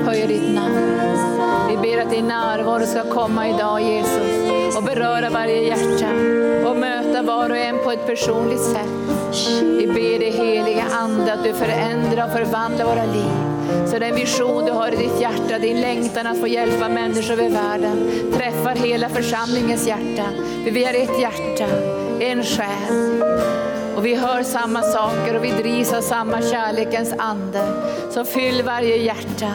upphöjer ditt namn. Vi ber att din närvaro ska komma idag Jesus och beröra varje hjärta och möta var och en på ett personligt sätt. Vi ber dig heliga Ande att du förändrar och förvandlar våra liv. Så den vision du har i ditt hjärta, din längtan att få hjälpa människor över världen, träffar hela församlingens hjärta. För vi har ett hjärta, en själ. Och vi hör samma saker och vi drivs av samma kärlekens ande. Så fyll varje hjärta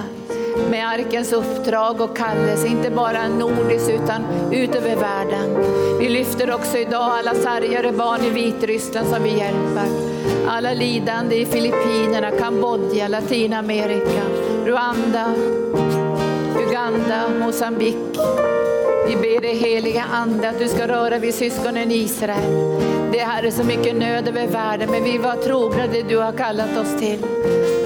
med arkens uppdrag och kallelse, inte bara nordiskt utan ut över världen. Vi lyfter också idag alla sargade barn i Vitryssland som vi hjälper. Alla lidande i Filippinerna, Kambodja, Latinamerika, Rwanda, Uganda, Mosambik. Vi ber dig heliga Ande att du ska röra vid syskonen i Israel. Det är så mycket nöd över världen, men vi var trogna det du har kallat oss till.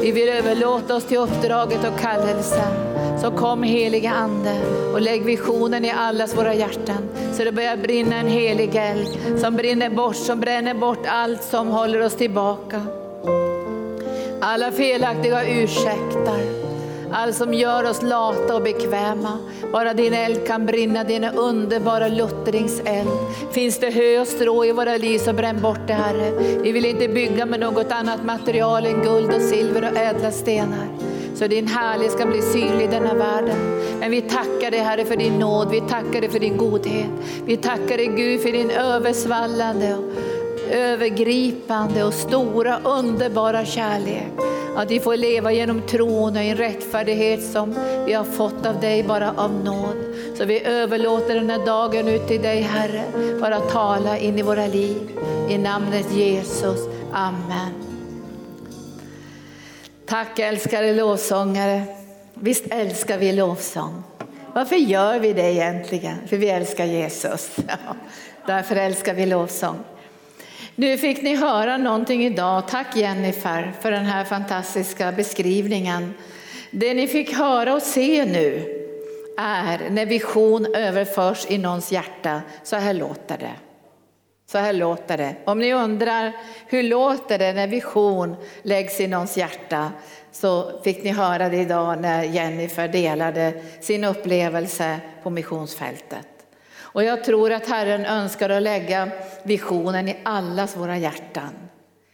Vi vill överlåta oss till uppdraget och kallelsen. Så kom heliga Ande och lägg visionen i allas våra hjärtan. Så det börjar brinna en helig eld som brinner bort, som bränner bort allt som håller oss tillbaka. Alla felaktiga ursäkter allt som gör oss lata och bekväma. Bara din eld kan brinna, din underbara luttringseld. Finns det hö och strå i våra liv så bränn bort det Herre. Vi vill inte bygga med något annat material än guld och silver och ädla stenar. Så din härlighet ska bli synlig i denna världen. Men vi tackar dig Herre för din nåd, vi tackar dig för din godhet. Vi tackar dig Gud för din översvallande och övergripande och stora underbara kärlek. Att vi får leva genom tron och en rättfärdighet som vi har fått av dig bara av nåd. Så vi överlåter den här dagen ut till dig Herre, bara tala in i våra liv. I namnet Jesus, Amen. Tack älskade lovsångare. Visst älskar vi lovsång? Varför gör vi det egentligen? För vi älskar Jesus. Ja, därför älskar vi lovsång. Nu fick ni höra någonting idag. Tack Jennifer för den här fantastiska beskrivningen. Det ni fick höra och se nu är när vision överförs i någons hjärta. Så här låter det. Så här låter det. Om ni undrar hur låter det när vision läggs i någons hjärta så fick ni höra det idag när Jennifer delade sin upplevelse på missionsfältet. Och jag tror att Herren önskar att lägga visionen i allas våra hjärtan.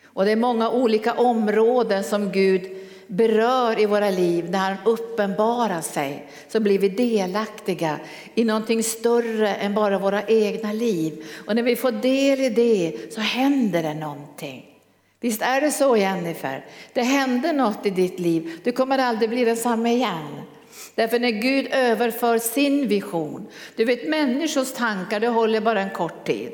Och det är många olika områden som Gud berör i våra liv. När han uppenbarar sig så blir vi delaktiga i någonting större än bara våra egna liv. Och när vi får del i det så händer det någonting. Visst är det så Jennifer? Det händer något i ditt liv. Du kommer aldrig bli densamma igen. Därför när Gud överför sin vision, du vet människors tankar det håller bara en kort tid.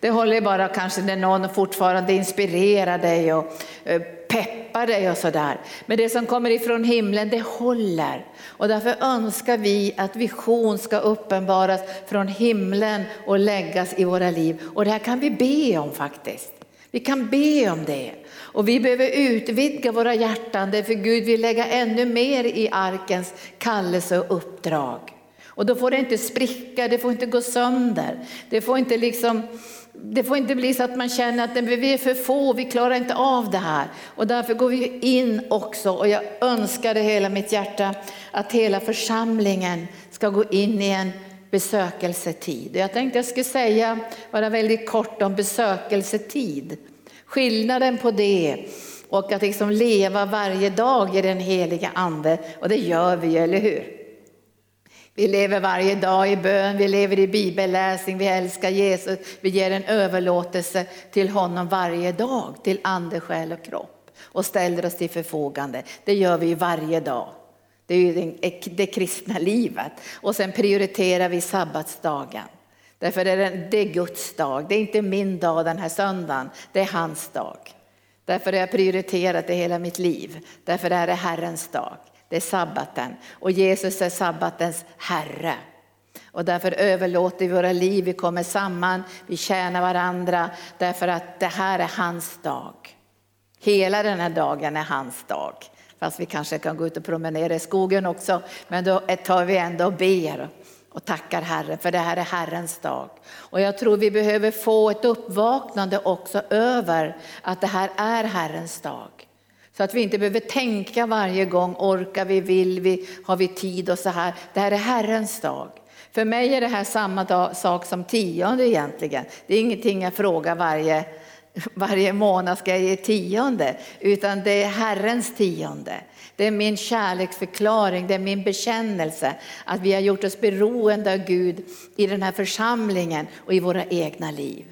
Det håller bara kanske när någon fortfarande inspirerar dig och eh, peppar dig och sådär. Men det som kommer ifrån himlen det håller. Och därför önskar vi att vision ska uppenbaras från himlen och läggas i våra liv. Och det här kan vi be om faktiskt. Vi kan be om det. Och vi behöver utvidga våra hjärtan därför Gud vill lägga ännu mer i arkens kallelse och uppdrag. Och då får det inte spricka, det får inte gå sönder. Det får inte, liksom, det får inte bli så att man känner att vi är för få, vi klarar inte av det här. Och därför går vi in också och jag önskar det hela mitt hjärta att hela församlingen ska gå in i en besökelsetid. Jag tänkte jag skulle säga bara väldigt kort om besökelsetid. Skillnaden på det och att liksom leva varje dag i den heliga ande, och det gör vi eller hur? Vi lever varje dag i bön, vi lever i bibelläsning, vi älskar Jesus, vi ger en överlåtelse till honom varje dag, till ande, själ och kropp och ställer oss till förfogande. Det gör vi varje dag. Det är ju det kristna livet. Och sen prioriterar vi sabbatsdagen. Därför är det, det är Guds dag, det är inte min dag den här söndagen, det är hans dag. Därför har jag prioriterat det hela mitt liv, därför är det Herrens dag, det är sabbaten. Och Jesus är sabbatens Herre. Och därför överlåter vi våra liv, vi kommer samman, vi tjänar varandra. Därför att det här är hans dag. Hela den här dagen är hans dag. Fast vi kanske kan gå ut och promenera i skogen också, men då tar vi ändå och ber och tackar Herren för det här är Herrens dag. Och jag tror vi behöver få ett uppvaknande också över att det här är Herrens dag. Så att vi inte behöver tänka varje gång, orkar vi, vill vi, har vi tid och så här. Det här är Herrens dag. För mig är det här samma dag, sak som tionde egentligen. Det är ingenting jag frågar varje, varje månad, ska jag ge tionde? Utan det är Herrens tionde. Det är min kärleksförklaring, det är min bekännelse att vi har gjort oss beroende av Gud i den här församlingen och i våra egna liv.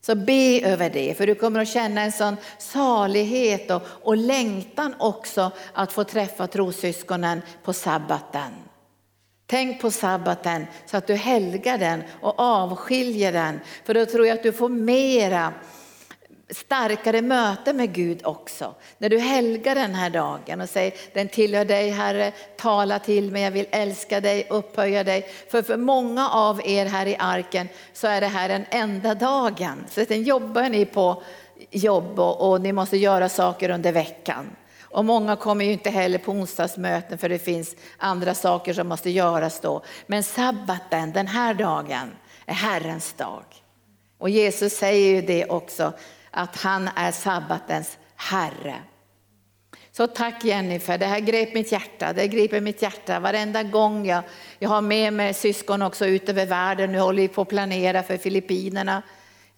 Så be över det, för du kommer att känna en sån salighet och, och längtan också att få träffa trossyskonen på sabbaten. Tänk på sabbaten så att du helgar den och avskiljer den, för då tror jag att du får mera starkare möte med Gud också. När du helgar den här dagen och säger den tillhör dig Herre, tala till mig, jag vill älska dig, upphöja dig. För för många av er här i arken så är det här den enda dagen. Så sen jobbar ni på jobb och, och ni måste göra saker under veckan. Och många kommer ju inte heller på onsdagsmöten för det finns andra saker som måste göras då. Men sabbaten, den här dagen, är Herrens dag. Och Jesus säger ju det också, att han är sabbatens Herre. Så tack Jennifer, det här grep mitt hjärta. Det griper mitt hjärta varenda gång jag, jag har med mig syskon också ut över världen. Nu håller vi på att planera för Filippinerna,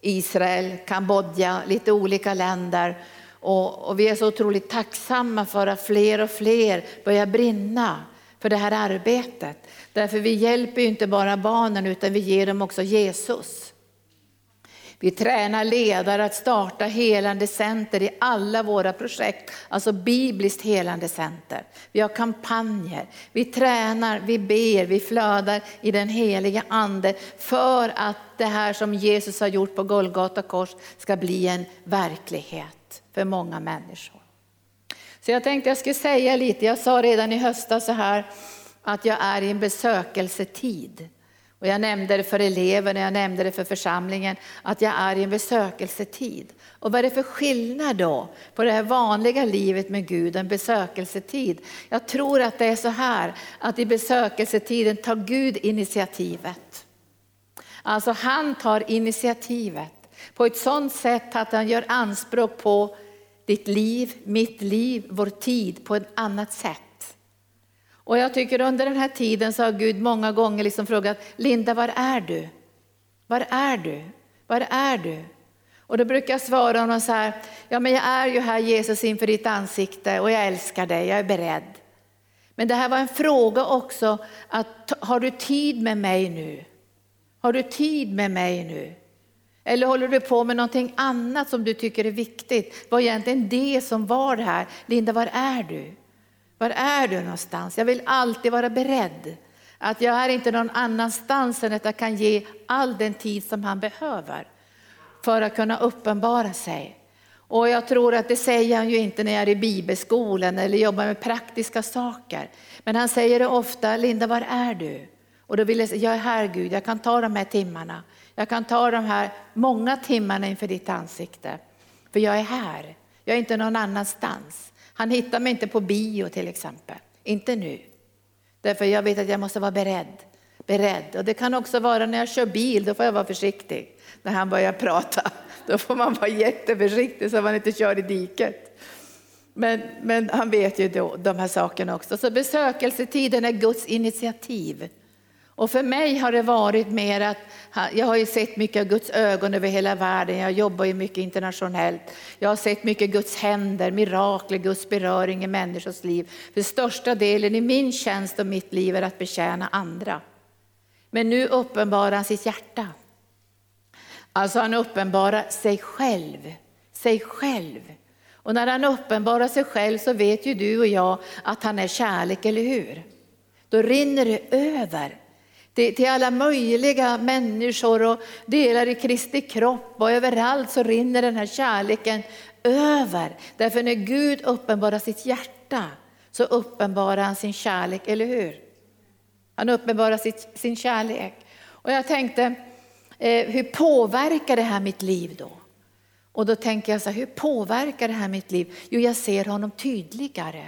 Israel, Kambodja, lite olika länder. Och, och vi är så otroligt tacksamma för att fler och fler börjar brinna för det här arbetet. Därför vi hjälper ju inte bara barnen utan vi ger dem också Jesus. Vi tränar ledare att starta helande center i alla våra projekt, alltså bibliskt helande center. Vi har kampanjer, vi tränar, vi ber, vi flödar i den heliga ande för att det här som Jesus har gjort på Golgata kors ska bli en verklighet för många människor. Så jag tänkte jag skulle säga lite, jag sa redan i höstas så här att jag är i en besökelsetid. Och jag nämnde det för eleverna, jag nämnde det för församlingen, att jag är i en besökelsetid. Och vad är det för skillnad då på det här vanliga livet med Gud, en besökelsetid? Jag tror att det är så här, att i besökelsetiden tar Gud initiativet. Alltså han tar initiativet på ett sådant sätt att han gör anspråk på ditt liv, mitt liv, vår tid på ett annat sätt. Och jag tycker under den här tiden så har Gud många gånger liksom frågat, Linda var är du? Var är du? Var är du? Och då brukar jag svara honom så här, ja men jag är ju här Jesus inför ditt ansikte och jag älskar dig, jag är beredd. Men det här var en fråga också, att har du tid med mig nu? Har du tid med mig nu? Eller håller du på med någonting annat som du tycker är viktigt? Det var egentligen det som var det här. Linda, var är du? Var är du någonstans? Jag vill alltid vara beredd. Att jag är inte någon annanstans än att jag kan ge all den tid som han behöver för att kunna uppenbara sig. Och jag tror att det säger han ju inte när jag är i bibelskolan eller jobbar med praktiska saker. Men han säger det ofta, Linda var är du? Och då vill jag säga, jag är här Gud, jag kan ta de här timmarna. Jag kan ta de här många timmarna inför ditt ansikte. För jag är här, jag är inte någon annanstans. Han hittar mig inte på bio till exempel, inte nu. Därför jag vet att jag måste vara beredd. Beredd. Och det kan också vara när jag kör bil, då får jag vara försiktig. När han börjar prata, då får man vara jätteförsiktig så man inte kör i diket. Men, men han vet ju då, de här sakerna också. Så besökelsetiden är Guds initiativ. Och för mig har det varit mer att, jag har ju sett mycket av Guds ögon över hela världen, jag jobbar ju mycket internationellt. Jag har sett mycket Guds händer, mirakler, Guds beröring i människors liv. För största delen i min tjänst och mitt liv är att betjäna andra. Men nu uppenbarar han sitt hjärta. Alltså han uppenbarar sig själv, sig själv. Och när han uppenbarar sig själv så vet ju du och jag att han är kärlek, eller hur? Då rinner det över till alla möjliga människor och delar i Kristi kropp och överallt så rinner den här kärleken över. Därför när Gud uppenbarar sitt hjärta så uppenbarar han sin kärlek, eller hur? Han uppenbarar sitt, sin kärlek. Och jag tänkte, eh, hur påverkar det här mitt liv då? Och då tänker jag så här, hur påverkar det här mitt liv? Jo, jag ser honom tydligare.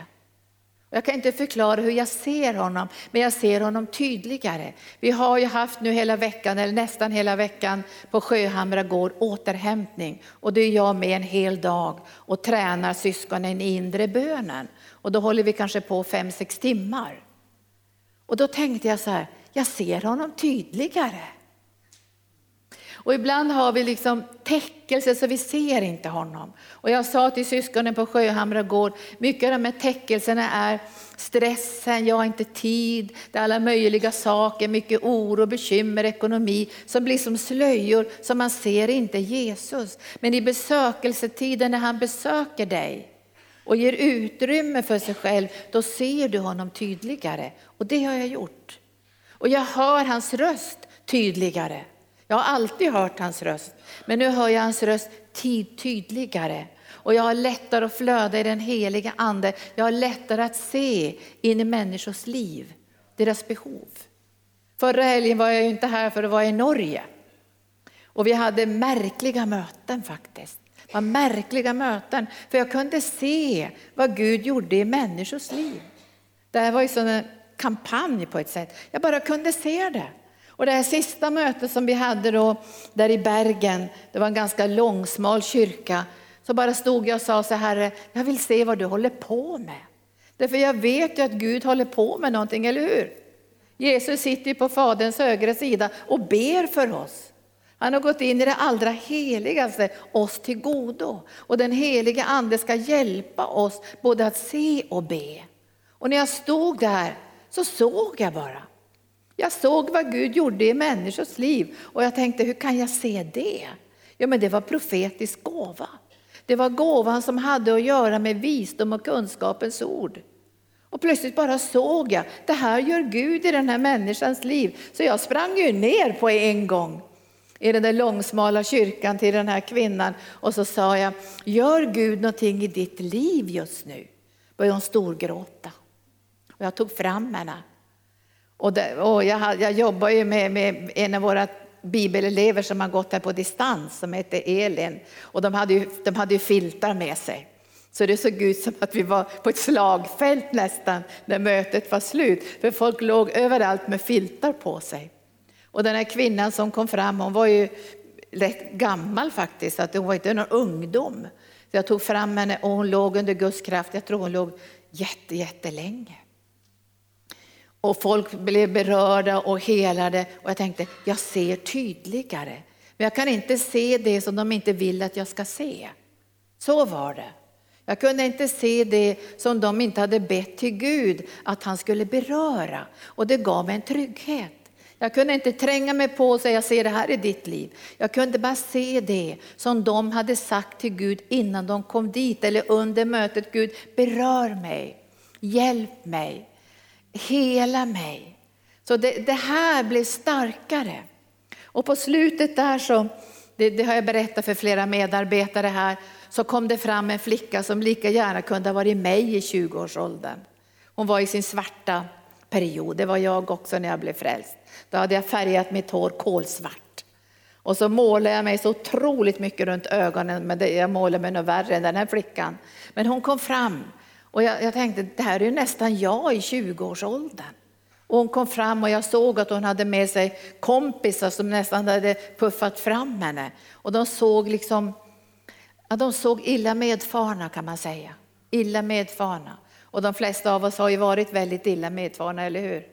Jag kan inte förklara hur jag ser honom, men jag ser honom tydligare. Vi har ju haft nu hela veckan, eller nästan hela veckan, på Sjöhamra gård återhämtning. Och det är jag med en hel dag och tränar syskonen i inre bönen. Och då håller vi kanske på fem sex timmar. Och då tänkte jag så här, jag ser honom tydligare. Och ibland har vi liksom täckelse så vi ser inte honom. Och jag sa till syskonen på Sjöhamra gård, mycket av de här täckelserna är stressen, jag har inte tid, det är alla möjliga saker, mycket oro, bekymmer, ekonomi som blir som slöjor så man ser inte Jesus. Men i besökelsetiden när han besöker dig och ger utrymme för sig själv, då ser du honom tydligare. Och det har jag gjort. Och jag hör hans röst tydligare. Jag har alltid hört hans röst, men nu hör jag hans röst tid tydligare. Och jag har lättare att flöda i den heliga ande. Jag har lättare att se in i människors liv, deras behov. Förra helgen var jag inte här för att vara i Norge. Och vi hade märkliga möten faktiskt. Det var märkliga möten, för jag kunde se vad Gud gjorde i människors liv. Det här var ju en kampanj på ett sätt. Jag bara kunde se det. Och det här sista mötet som vi hade då där i Bergen, det var en ganska långsmal kyrka, så bara stod jag och sa så här, jag vill se vad du håller på med. Därför jag vet ju att Gud håller på med någonting, eller hur? Jesus sitter ju på Faderns högra sida och ber för oss. Han har gått in i det allra heligaste, oss till godo. Och den heliga Ande ska hjälpa oss både att se och be. Och när jag stod där så såg jag bara. Jag såg vad Gud gjorde i människors liv och jag tänkte, hur kan jag se det? Ja, men det var profetisk gåva. Det var gåvan som hade att göra med visdom och kunskapens ord. Och plötsligt bara såg jag, det här gör Gud i den här människans liv. Så jag sprang ju ner på en gång i den där långsmala kyrkan till den här kvinnan och så sa jag, gör Gud någonting i ditt liv just nu? Började hon storgråta. Och jag tog fram henne och, det, och jag, jag jobbar ju med, med en av våra bibelelever som har gått här på distans som heter Elin. Och de hade ju, de hade ju filtar med sig. Så det såg ut som att vi var på ett slagfält nästan när mötet var slut. För folk låg överallt med filtar på sig. Och den här kvinnan som kom fram, hon var ju rätt gammal faktiskt, att hon var inte någon ungdom. Så jag tog fram henne och hon låg under Guds kraft, jag tror hon låg jätte, jättelänge. Och folk blev berörda och helade och jag tänkte, jag ser tydligare. Men jag kan inte se det som de inte vill att jag ska se. Så var det. Jag kunde inte se det som de inte hade bett till Gud att han skulle beröra. Och det gav mig en trygghet. Jag kunde inte tränga mig på och säga, jag ser det här i ditt liv. Jag kunde bara se det som de hade sagt till Gud innan de kom dit eller under mötet. Gud, berör mig, hjälp mig hela mig. Så det, det, här blev starkare. Och på slutet där så, det, det, har jag berättat för flera medarbetare här, så kom det fram en flicka som lika gärna kunde ha varit mig i 20-årsåldern. Hon var i sin svarta period, det var jag också när jag blev frälst. Då hade jag färgat mitt hår kolsvart. Och så målade jag mig så otroligt mycket runt ögonen, men det, jag målade mig nog värre än den här flickan. Men hon kom fram och jag, jag tänkte, det här är ju nästan jag i 20-årsåldern. Och hon kom fram och jag såg att hon hade med sig kompisar som nästan hade puffat fram henne. Och de såg liksom, ja, de såg illa medfarna kan man säga. Illa medfarna. Och de flesta av oss har ju varit väldigt illa medfarna, eller hur?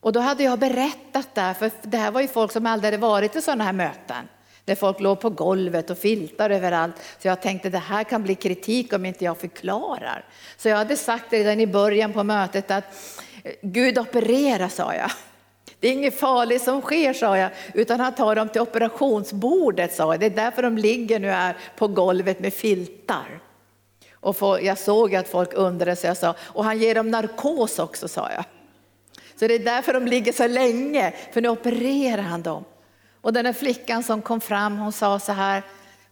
Och då hade jag berättat det här, för det här var ju folk som aldrig hade varit i sådana här möten. Där folk låg på golvet och filtar överallt. Så jag tänkte det här kan bli kritik om inte jag förklarar. Så jag hade sagt redan i början på mötet att eh, Gud opererar, sa jag. Det är inget farligt som sker, sa jag, utan han tar dem till operationsbordet, sa jag. Det är därför de ligger nu här på golvet med filtar. Och jag såg att folk undrade, så jag sa, och han ger dem narkos också, sa jag. Så det är därför de ligger så länge, för nu opererar han dem. Och den där flickan som kom fram, hon sa så här,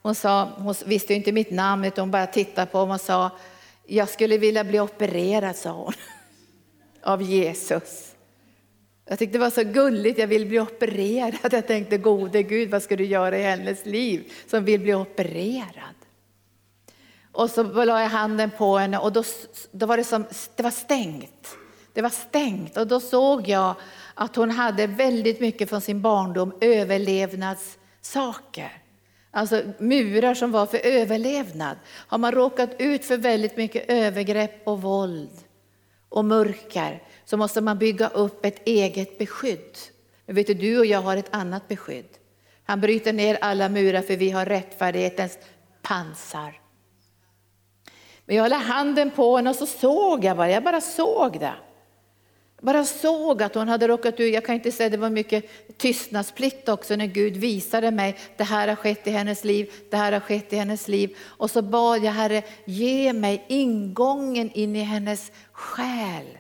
hon, sa, hon visste ju inte mitt namn, utan hon bara tittade på mig och sa, jag skulle vilja bli opererad, sa hon, av Jesus. Jag tyckte det var så gulligt, jag vill bli opererad. Jag tänkte, gode Gud, vad ska du göra i hennes liv som vill bli opererad? Och så la jag handen på henne och då, då var det som, det var stängt. Det var stängt och då såg jag att hon hade väldigt mycket från sin barndom överlevnadssaker. Alltså murar som var för överlevnad. Har man råkat ut för väldigt mycket övergrepp och våld och mörker så måste man bygga upp ett eget beskydd. Men vet du, du och jag har ett annat beskydd. Han bryter ner alla murar för vi har rättfärdighetens pansar. Men jag la handen på henne och så såg jag bara, jag bara såg det. Bara såg att hon hade råkat ut, jag kan inte säga det var mycket tystnadsplikt också när Gud visade mig, det här har skett i hennes liv, det här har skett i hennes liv. Och så bad jag Herre, ge mig ingången in i hennes själ.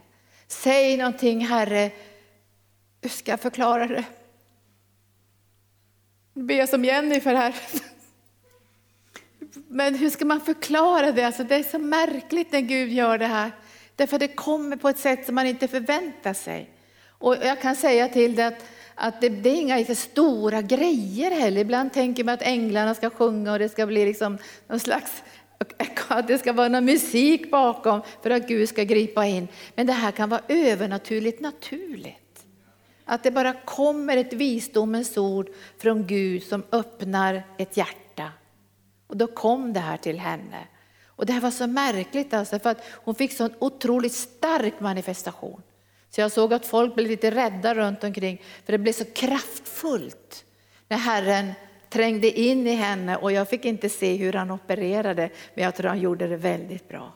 Säg någonting Herre, hur ska jag förklara det? Nu ber jag som Jennifer här. Men hur ska man förklara det? Alltså det är så märkligt när Gud gör det här. Därför det kommer på ett sätt som man inte förväntar sig. Och jag kan säga till dig att, att det, det, är inga stora grejer heller. Ibland tänker man att änglarna ska sjunga och det ska bli liksom någon slags det ska vara någon musik bakom för att Gud ska gripa in. Men det här kan vara övernaturligt naturligt. Att det bara kommer ett visdomens ord från Gud som öppnar ett hjärta. Och då kom det här till henne. Och det här var så märkligt alltså, för att hon fick så en otroligt stark manifestation. Så jag såg att folk blev lite rädda runt omkring, för det blev så kraftfullt när Herren trängde in i henne och jag fick inte se hur han opererade, men jag tror han gjorde det väldigt bra.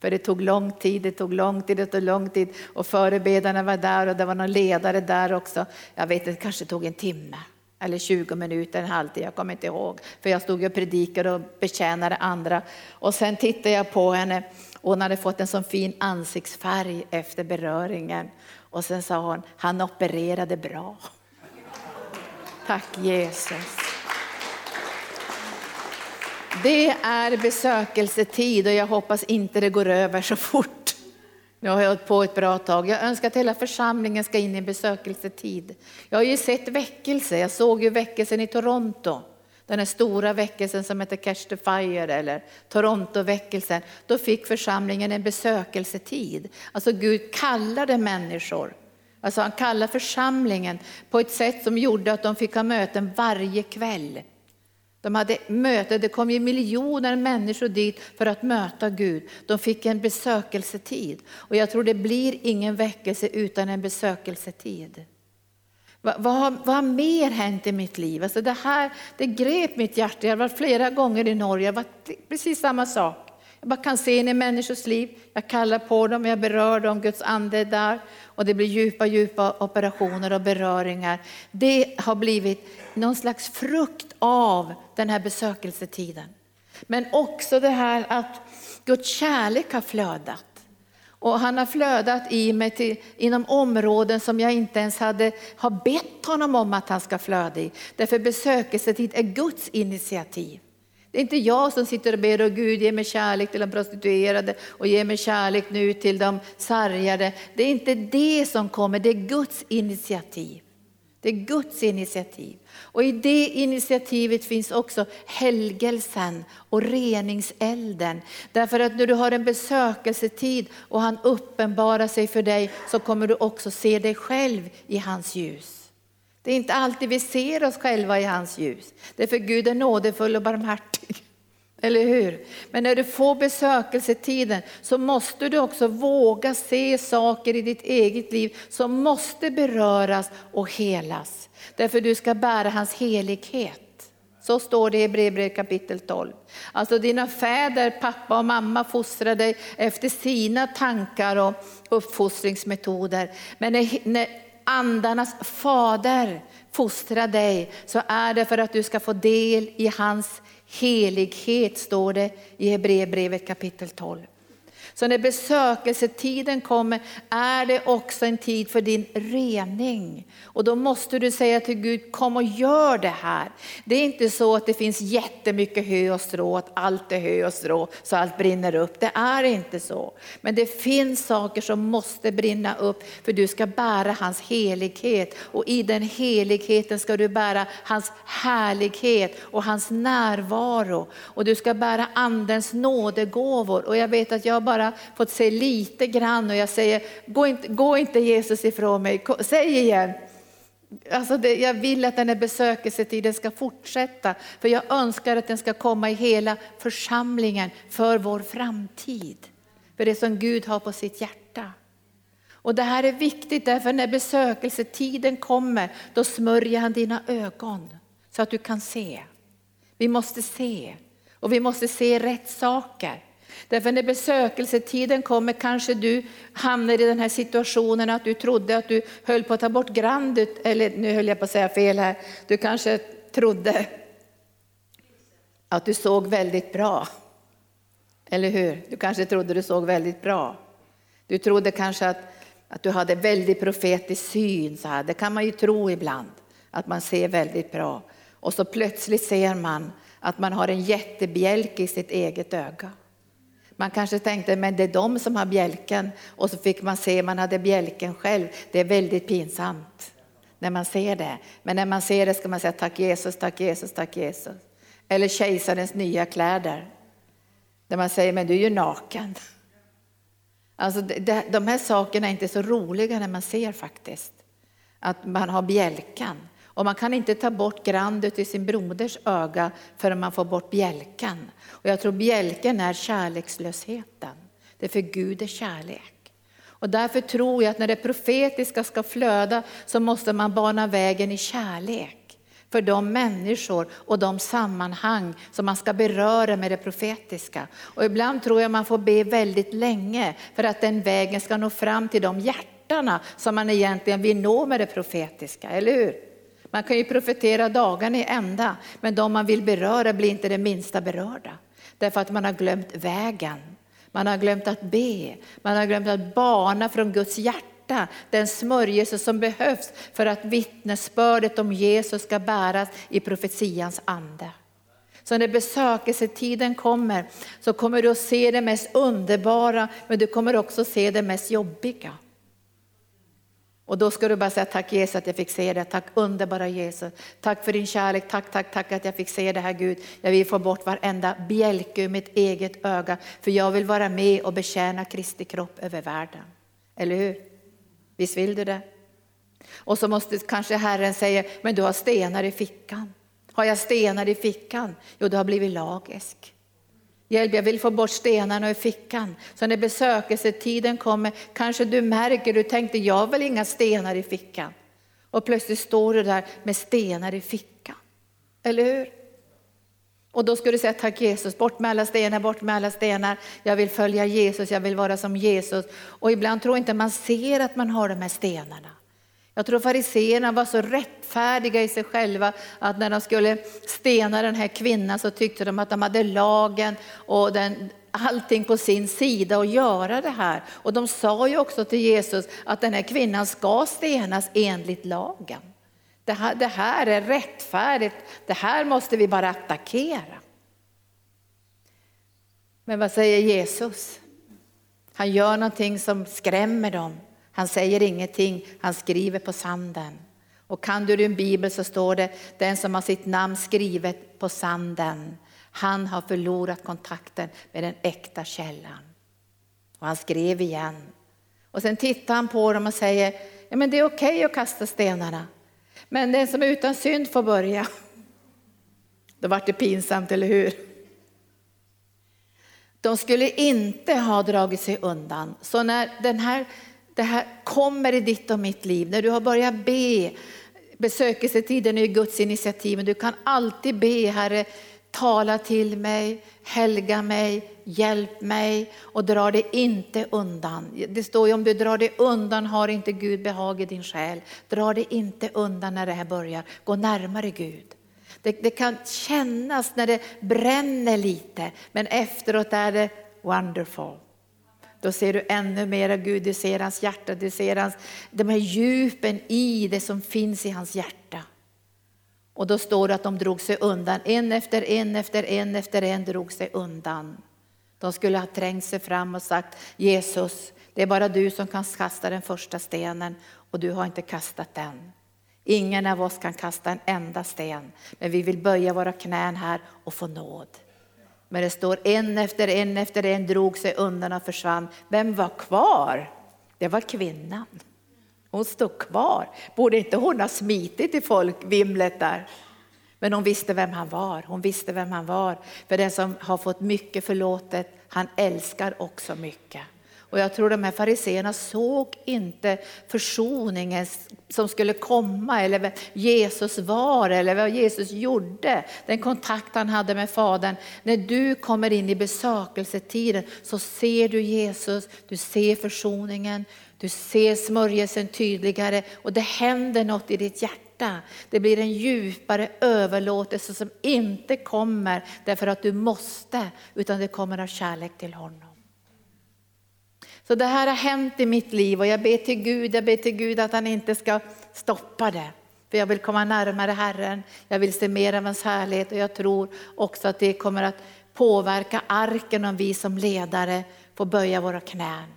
För det tog lång tid, det tog lång tid, det tog lång tid och förebedarna var där och det var någon ledare där också. Jag vet, det kanske tog en timme eller 20 minuter, en halvtimme, jag kommer inte ihåg. För jag stod och predikade och betjänade andra. Och sen tittade jag på henne och hon hade fått en sån fin ansiktsfärg efter beröringen. Och sen sa hon, han opererade bra. Tack Jesus. Det är besökelsetid och jag hoppas inte det går över så fort. Nu har jag hållit på ett bra tag. Jag önskar att hela församlingen ska in i en besökelsetid. Jag har ju sett väckelse. Jag såg ju väckelsen i Toronto. Den här stora väckelsen som heter Catch the Fire eller Toronto-väckelsen. Då fick församlingen en besökelsetid. Alltså Gud kallade människor. Alltså han kallade församlingen på ett sätt som gjorde att de fick ha möten varje kväll. De hade möte, det kom ju miljoner människor dit för att möta Gud. De fick en besökelsetid. Och jag tror det blir ingen väckelse utan en besökelsetid. Vad, vad, har, vad har mer hänt i mitt liv? Alltså det här det grep mitt hjärta. Jag har varit flera gånger i Norge, det var precis samma sak. Jag bara kan se in i människors liv, jag kallar på dem, jag berör dem, Guds ande är där och det blir djupa, djupa operationer och beröringar. Det har blivit någon slags frukt av den här besökelsetiden. Men också det här att Guds kärlek har flödat. Och han har flödat i mig till, inom områden som jag inte ens hade har bett honom om att han ska flöda i. Därför besökelsetid är Guds initiativ. Det är inte jag som sitter och ber, och Gud ge mig kärlek till de prostituerade och ge mig kärlek nu till de sargade. Det är inte det som kommer, det är Guds initiativ. Det är Guds initiativ. Och i det initiativet finns också helgelsen och reningselden. Därför att när du har en besökelsetid och han uppenbarar sig för dig så kommer du också se dig själv i hans ljus. Det är inte alltid vi ser oss själva i hans ljus. Därför Gud är nådefull och barmhärtig. Eller hur? Men när du får besökelsetiden så måste du också våga se saker i ditt eget liv som måste beröras och helas. Därför du ska bära hans helighet. Så står det i Hebreerbrevet kapitel 12. Alltså dina fäder, pappa och mamma fostrade dig efter sina tankar och uppfostringsmetoder. Men när, när andarnas fader fostrar dig så är det för att du ska få del i hans helighet, står det i Hebreerbrevet kapitel 12. Så när besökelsetiden kommer är det också en tid för din rening. Och då måste du säga till Gud, kom och gör det här. Det är inte så att det finns jättemycket hö och strå, att allt är hö och strå så allt brinner upp. Det är inte så. Men det finns saker som måste brinna upp för du ska bära hans helighet. Och i den heligheten ska du bära hans härlighet och hans närvaro. Och du ska bära andens nådegåvor. Och jag vet att jag bara fått se lite grann och jag säger, gå inte, gå inte Jesus ifrån mig. Säg igen. Alltså det, jag vill att den här besökelsetiden ska fortsätta, för jag önskar att den ska komma i hela församlingen för vår framtid. För det som Gud har på sitt hjärta. Och det här är viktigt därför när besökelsetiden kommer, då smörjer han dina ögon så att du kan se. Vi måste se och vi måste se rätt saker. Därför när besökelsetiden kommer kanske du hamnar i den här situationen att du trodde att du höll på att ta bort grandet, eller nu höll jag på att säga fel här, du kanske trodde att du såg väldigt bra. Eller hur? Du kanske trodde du såg väldigt bra. Du trodde kanske att, att du hade väldigt profetisk syn. Så här. Det kan man ju tro ibland, att man ser väldigt bra. Och så plötsligt ser man att man har en jättebjälke i sitt eget öga. Man kanske tänkte, men det är de som har bjälken. Och så fick man se, man hade bjälken själv. Det är väldigt pinsamt när man ser det. Men när man ser det ska man säga tack Jesus, tack Jesus, tack Jesus. Eller kejsarens nya kläder. Där man säger, men du är ju naken. Alltså, de här sakerna är inte så roliga när man ser faktiskt. Att man har bjälkan. Och man kan inte ta bort grandet i sin broders öga förrän man får bort bjälken. Och jag tror bjälken är kärlekslösheten. Det är för Gud är kärlek. Och därför tror jag att när det profetiska ska flöda så måste man bana vägen i kärlek för de människor och de sammanhang som man ska beröra med det profetiska. Och ibland tror jag man får be väldigt länge för att den vägen ska nå fram till de hjärtana som man egentligen vill nå med det profetiska, eller hur? Man kan ju profetera dagarna i ända, men de man vill beröra blir inte det minsta berörda. Därför att man har glömt vägen. Man har glömt att be, man har glömt att bana från Guds hjärta den smörjelse som behövs för att vittnesbördet om Jesus ska bäras i profetians ande. Så när besökelsetiden kommer så kommer du att se det mest underbara men du kommer också se det mest jobbiga. Och då ska du bara säga tack Jesus att jag fick se det. Tack underbara Jesus. Tack för din kärlek. Tack, tack, tack att jag fick se det här Gud. Jag vill få bort varenda bjälke ur mitt eget öga. För jag vill vara med och betjäna Kristi kropp över världen. Eller hur? Visst vill du det? Och så måste kanske Herren säga, men du har stenar i fickan. Har jag stenar i fickan? Jo, du har blivit lagisk. Hjälp, jag vill få bort stenarna ur fickan. Så när besökelsetiden kommer kanske du märker, du tänkte jag har väl inga stenar i fickan. Och plötsligt står du där med stenar i fickan. Eller hur? Och då ska du säga tack Jesus, bort med alla stenar, bort med alla stenar. Jag vill följa Jesus, jag vill vara som Jesus. Och ibland tror inte man ser att man har de här stenarna. Jag tror fariseerna var så rättfärdiga i sig själva att när de skulle stena den här kvinnan så tyckte de att de hade lagen och den, allting på sin sida att göra det här. Och de sa ju också till Jesus att den här kvinnan ska stenas enligt lagen. Det här, det här är rättfärdigt, det här måste vi bara attackera. Men vad säger Jesus? Han gör någonting som skrämmer dem. Han säger ingenting, han skriver på sanden. Och kan du din bibel så står det, den som har sitt namn skrivet på sanden, han har förlorat kontakten med den äkta källan. Och han skrev igen. Och sen tittar han på dem och säger, ja, men det är okej okay att kasta stenarna, men den som är utan synd får börja. Då vart det pinsamt, eller hur? De skulle inte ha dragit sig undan. Så när den här det här kommer i ditt och mitt liv. När du har börjat be, besökelsetiden är Guds initiativ, men du kan alltid be Herre, tala till mig, helga mig, hjälp mig och dra dig inte undan. Det står ju om du drar dig undan har inte Gud behag i din själ. Dra dig inte undan när det här börjar, gå närmare Gud. Det, det kan kännas när det bränner lite, men efteråt är det wonderful då ser du ännu mera Gud, du ser hans hjärta, du ser hans, de här djupen i det som finns i hans hjärta. Och då står det att de drog sig undan, en efter en efter en efter en drog sig undan. De skulle ha trängt sig fram och sagt Jesus, det är bara du som kan kasta den första stenen och du har inte kastat den. Ingen av oss kan kasta en enda sten, men vi vill böja våra knän här och få nåd. Men det står en efter en efter en drog sig undan och försvann. Vem var kvar? Det var kvinnan. Hon stod kvar. Borde inte hon ha smitit i folkvimlet där? Men hon visste vem han var. Hon visste vem han var. För den som har fått mycket förlåtet, han älskar också mycket. Och jag tror de här fariseerna såg inte försoningen som skulle komma eller vem Jesus var eller vad Jesus gjorde. Den kontakt han hade med Fadern. När du kommer in i besökelsetiden så ser du Jesus, du ser försoningen, du ser smörjelsen tydligare och det händer något i ditt hjärta. Det blir en djupare överlåtelse som inte kommer därför att du måste, utan det kommer av kärlek till honom. Så det här har hänt i mitt liv och jag ber till Gud, jag ber till Gud att han inte ska stoppa det. För jag vill komma närmare Herren, jag vill se mer av hans härlighet och jag tror också att det kommer att påverka arken om vi som ledare får böja våra knän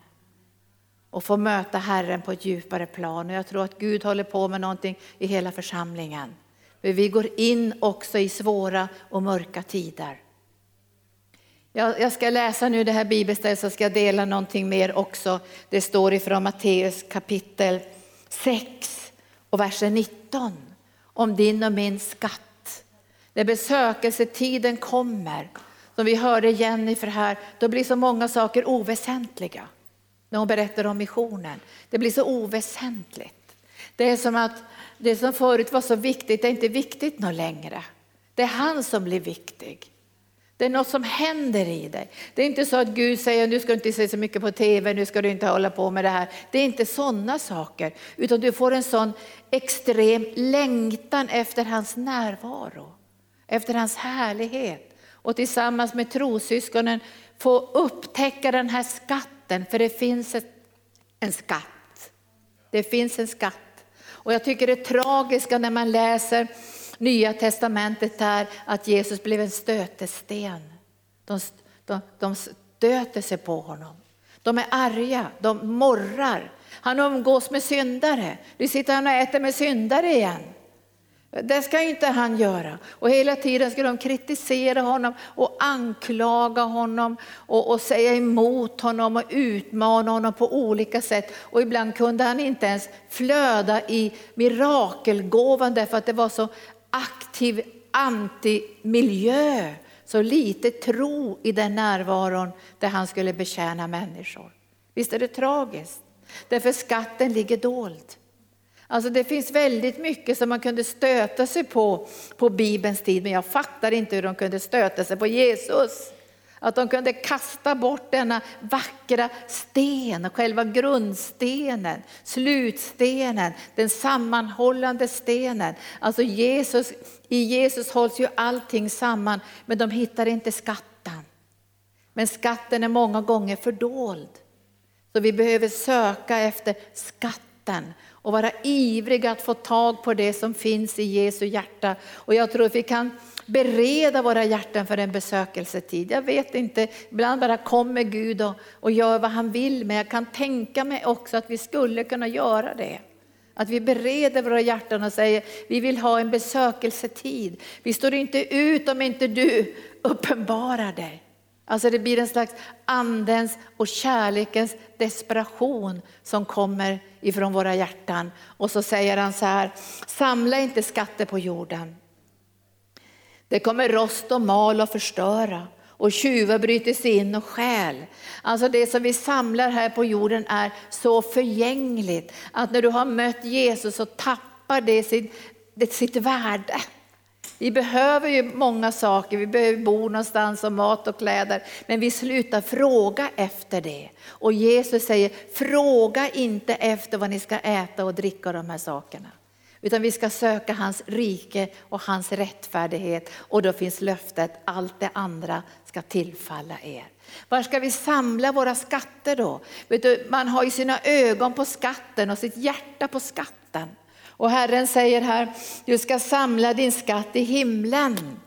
och få möta Herren på ett djupare plan. Och jag tror att Gud håller på med någonting i hela församlingen. För vi går in också i svåra och mörka tider. Jag, ska läsa nu det här bibelstället så ska jag dela någonting mer också. Det står ifrån Matteus kapitel 6 och versen 19 om din och min skatt. När besökelsetiden kommer, som vi hörde Jennifer här, då blir så många saker oväsentliga. När hon berättar om missionen. Det blir så oväsentligt. Det är som att det som förut var så viktigt, det är inte viktigt något längre. Det är han som blir viktig. Det är något som händer i dig. Det är inte så att Gud säger nu ska du inte se så mycket på tv, nu ska du inte hålla på med det här. Det är inte sådana saker, utan du får en sån extrem längtan efter hans närvaro, efter hans härlighet. Och tillsammans med trossyskonen få upptäcka den här skatten, för det finns en skatt. Det finns en skatt. Och jag tycker det tragiska när man läser Nya testamentet är att Jesus blev en stötesten. De, de, de stöter sig på honom. De är arga, de morrar. Han umgås med syndare. Nu sitter han och äter med syndare igen. Det ska inte han göra. Och hela tiden ska de kritisera honom och anklaga honom och, och, säga emot honom och utmana honom på olika sätt. Och ibland kunde han inte ens flöda i mirakelgåvan därför att det var så aktiv antimiljö, så lite tro i den närvaron där han skulle betjäna människor. Visst är det tragiskt? Därför skatten ligger dold. Alltså det finns väldigt mycket som man kunde stöta sig på på Bibelns tid, men jag fattar inte hur de kunde stöta sig på Jesus. Att de kunde kasta bort denna vackra sten, själva grundstenen, slutstenen, den sammanhållande stenen. Alltså Jesus, I Jesus hålls ju allting samman, men de hittar inte skatten. Men skatten är många gånger fördold. Så vi behöver söka efter skatten och vara ivriga att få tag på det som finns i Jesu hjärta. Och jag tror att vi kan bereda våra hjärtan för en besökelsetid. Jag vet inte, ibland bara kommer Gud och, och gör vad han vill, men jag kan tänka mig också att vi skulle kunna göra det. Att vi bereder våra hjärtan och säger, vi vill ha en besökelsetid. Vi står inte ut om inte du uppenbarar dig. Alltså det blir en slags andens och kärlekens desperation som kommer ifrån våra hjärtan. Och så säger han så här, samla inte skatter på jorden det kommer rost och mal och förstöra och tjuvar bryter sig in och stjäl. Alltså det som vi samlar här på jorden är så förgängligt att när du har mött Jesus så tappar det sitt, det sitt värde. Vi behöver ju många saker, vi behöver bo någonstans och mat och kläder, men vi slutar fråga efter det. Och Jesus säger, fråga inte efter vad ni ska äta och dricka de här sakerna. Utan vi ska söka hans rike och hans rättfärdighet och då finns löftet allt det andra ska tillfalla er. Var ska vi samla våra skatter då? Du, man har ju sina ögon på skatten och sitt hjärta på skatten. Och Herren säger här, du ska samla din skatt i himlen.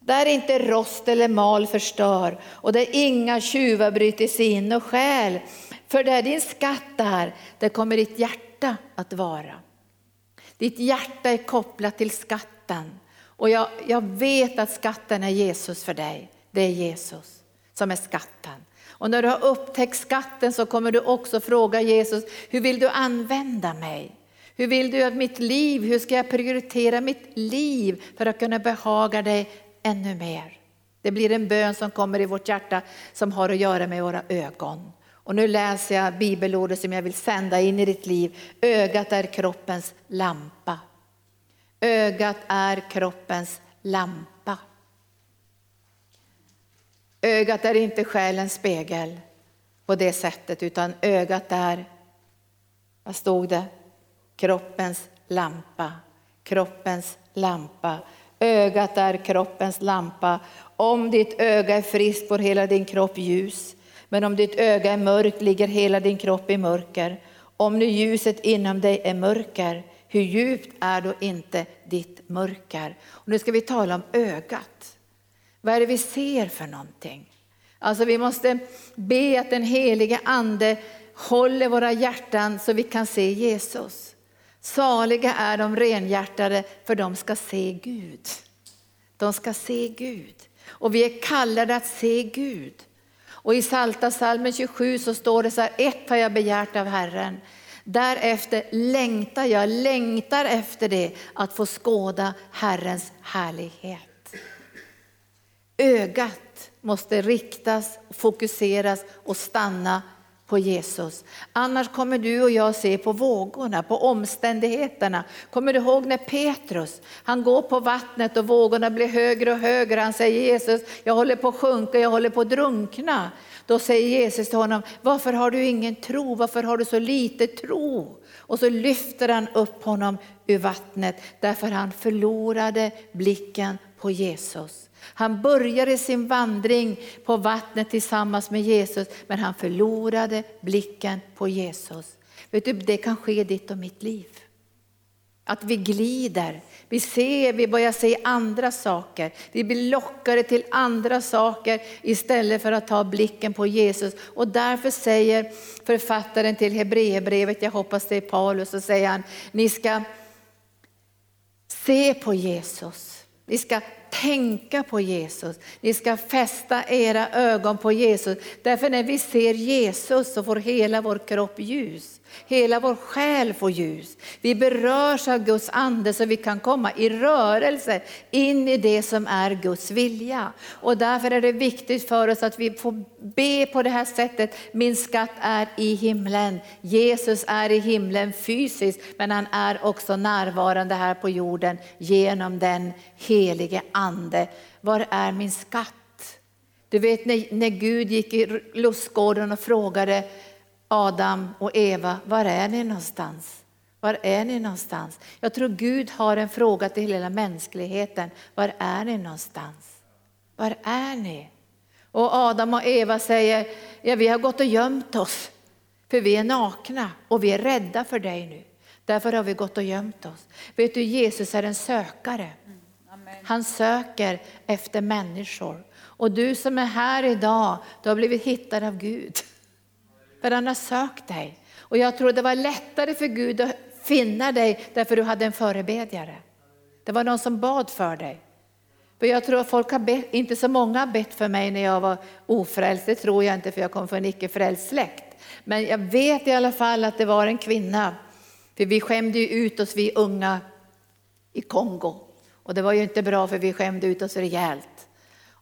Där inte rost eller mal förstör och där inga tjuvar bryter sig in och stjäl. För där din skatt är, där kommer ditt hjärta att vara. Ditt hjärta är kopplat till skatten. Och jag, jag vet att skatten är Jesus för dig. Det är Jesus som är skatten. Och när du har upptäckt skatten så kommer du också fråga Jesus, hur vill du använda mig? Hur vill du att mitt liv, hur ska jag prioritera mitt liv för att kunna behaga dig ännu mer? Det blir en bön som kommer i vårt hjärta som har att göra med våra ögon. Och nu läser jag bibelordet som jag vill sända in i ditt liv. Ögat är kroppens lampa. Ögat är kroppens lampa. Ögat är inte själens spegel på det sättet, utan ögat är, vad stod det? Kroppens lampa. Kroppens lampa. Ögat är kroppens lampa. Om ditt öga är friskt får hela din kropp ljus. Men om ditt öga är mörkt ligger hela din kropp i mörker. Om nu ljuset inom dig är mörker, hur djupt är då inte ditt mörker? Och nu ska vi tala om ögat. Vad är det vi ser för någonting? Alltså vi måste be att den helige ande håller våra hjärtan så vi kan se Jesus. Saliga är de renhjärtade för de ska se Gud. De ska se Gud. Och vi är kallade att se Gud. Och i Salta salmen 27 så står det så här, ett har jag begärt av Herren. Därefter längtar jag, längtar efter det, att få skåda Herrens härlighet. Ögat måste riktas, fokuseras och stanna på Jesus. Annars kommer du och jag se på vågorna, på omständigheterna. Kommer du ihåg när Petrus, han går på vattnet och vågorna blir högre och högre. Han säger Jesus, jag håller på att sjunka, jag håller på att drunkna. Då säger Jesus till honom, varför har du ingen tro? Varför har du så lite tro? Och så lyfter han upp honom ur vattnet därför han förlorade blicken på Jesus. Han började sin vandring på vattnet tillsammans med Jesus, men han förlorade blicken på Jesus. Vet du, det kan ske i ditt och mitt liv. Att vi glider, vi ser, vi börjar se andra saker. Vi blir lockade till andra saker istället för att ta blicken på Jesus. Och därför säger författaren till Hebreerbrevet, jag hoppas det är Paulus, så säger han, ni ska se på Jesus. Ni ska tänka på Jesus. Ni ska fästa era ögon på Jesus. Därför när vi ser Jesus så får hela vår kropp ljus. Hela vår själ får ljus. Vi berörs av Guds ande så vi kan komma i rörelse in i det som är Guds vilja. Och därför är det viktigt för oss att vi får be på det här sättet. Min skatt är i himlen. Jesus är i himlen fysiskt men han är också närvarande här på jorden genom den helige ande. Var är min skatt? Du vet när, när Gud gick i lustgården och frågade Adam och Eva, var är ni någonstans? Var är ni någonstans? Jag tror Gud har en fråga till hela mänskligheten. Var är ni någonstans? Var är ni? Och Adam och Eva säger, ja vi har gått och gömt oss. För vi är nakna och vi är rädda för dig nu. Därför har vi gått och gömt oss. Vet du, Jesus är en sökare. Han söker efter människor. Och du som är här idag, du har blivit hittad av Gud. För han har sökt dig. Och jag tror det var lättare för Gud att finna dig därför du hade en förebedjare. Det var någon som bad för dig. För jag tror att folk har bett, inte så många har bett för mig när jag var ofrälst, det tror jag inte för jag kom från en icke-frälst släkt. Men jag vet i alla fall att det var en kvinna, för vi skämde ju ut oss vi unga i Kongo. Och det var ju inte bra för vi skämde ut oss rejält.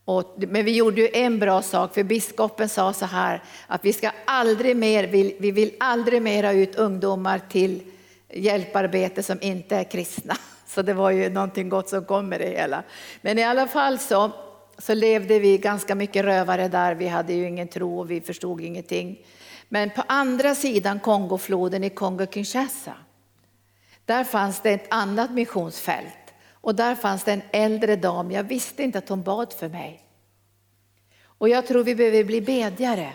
Och, men vi gjorde ju en bra sak, för biskopen sa så här att vi ska aldrig mer, vi, vi vill aldrig mer ha ut ungdomar till hjälparbete som inte är kristna. Så det var ju någonting gott som kom med det hela. Men i alla fall så, så levde vi ganska mycket rövare där. Vi hade ju ingen tro och vi förstod ingenting. Men på andra sidan Kongofloden i Kongo-Kinshasa, Där fanns det ett annat missionsfält och där fanns det en äldre dam. Jag visste inte att hon bad för mig. Och jag tror vi behöver bli bedjare.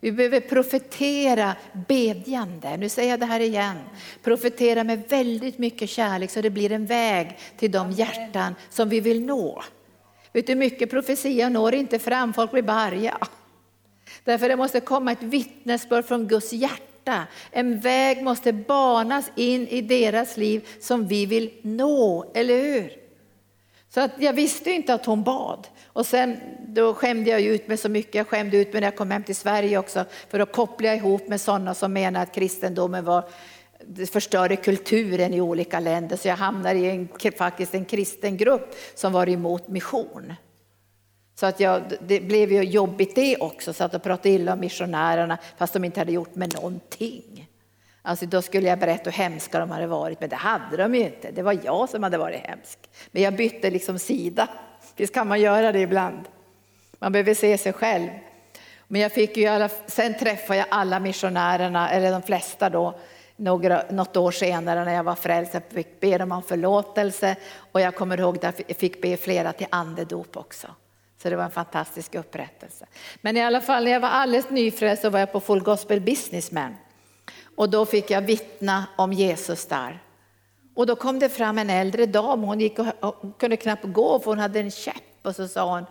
Vi behöver profetera bedjande. Nu säger jag det här igen. Profetera med väldigt mycket kärlek så det blir en väg till de hjärtan som vi vill nå. Vet du, mycket profetia når inte fram, folk blir bara arga. Därför det måste komma ett vittnesbörd från Guds hjärta. En väg måste banas in i deras liv som vi vill nå, eller hur? Så att jag visste inte att hon bad. Och sen då skämde jag ut mig så mycket. Jag skämde ut mig när jag kom hem till Sverige också. För att koppla ihop med sådana som menar att kristendomen var förstörde kulturen i olika länder. Så jag hamnade i en, faktiskt en kristen grupp som var emot mission. Så att jag, det blev ju jobbigt det också, så att jag pratade illa om missionärerna fast de inte hade gjort med någonting. Alltså då skulle jag berätta hur hemska de hade varit, men det hade de ju inte. Det var jag som hade varit hemsk. Men jag bytte liksom sida. Visst kan man göra det ibland? Man behöver se sig själv. Men jag fick ju alla, sen träffade jag alla missionärerna, eller de flesta då, några, något år senare när jag var frälst. Jag fick be dem om förlåtelse och jag kommer ihåg att jag fick be flera till andedop också. Så det var en fantastisk upprättelse. Men i alla fall när jag var alldeles nyfrälst så var jag på Full Gospel Businessman. Och då fick jag vittna om Jesus där. Och då kom det fram en äldre dam, hon gick och, kunde knappt gå för hon hade en käpp. Och så sa hon,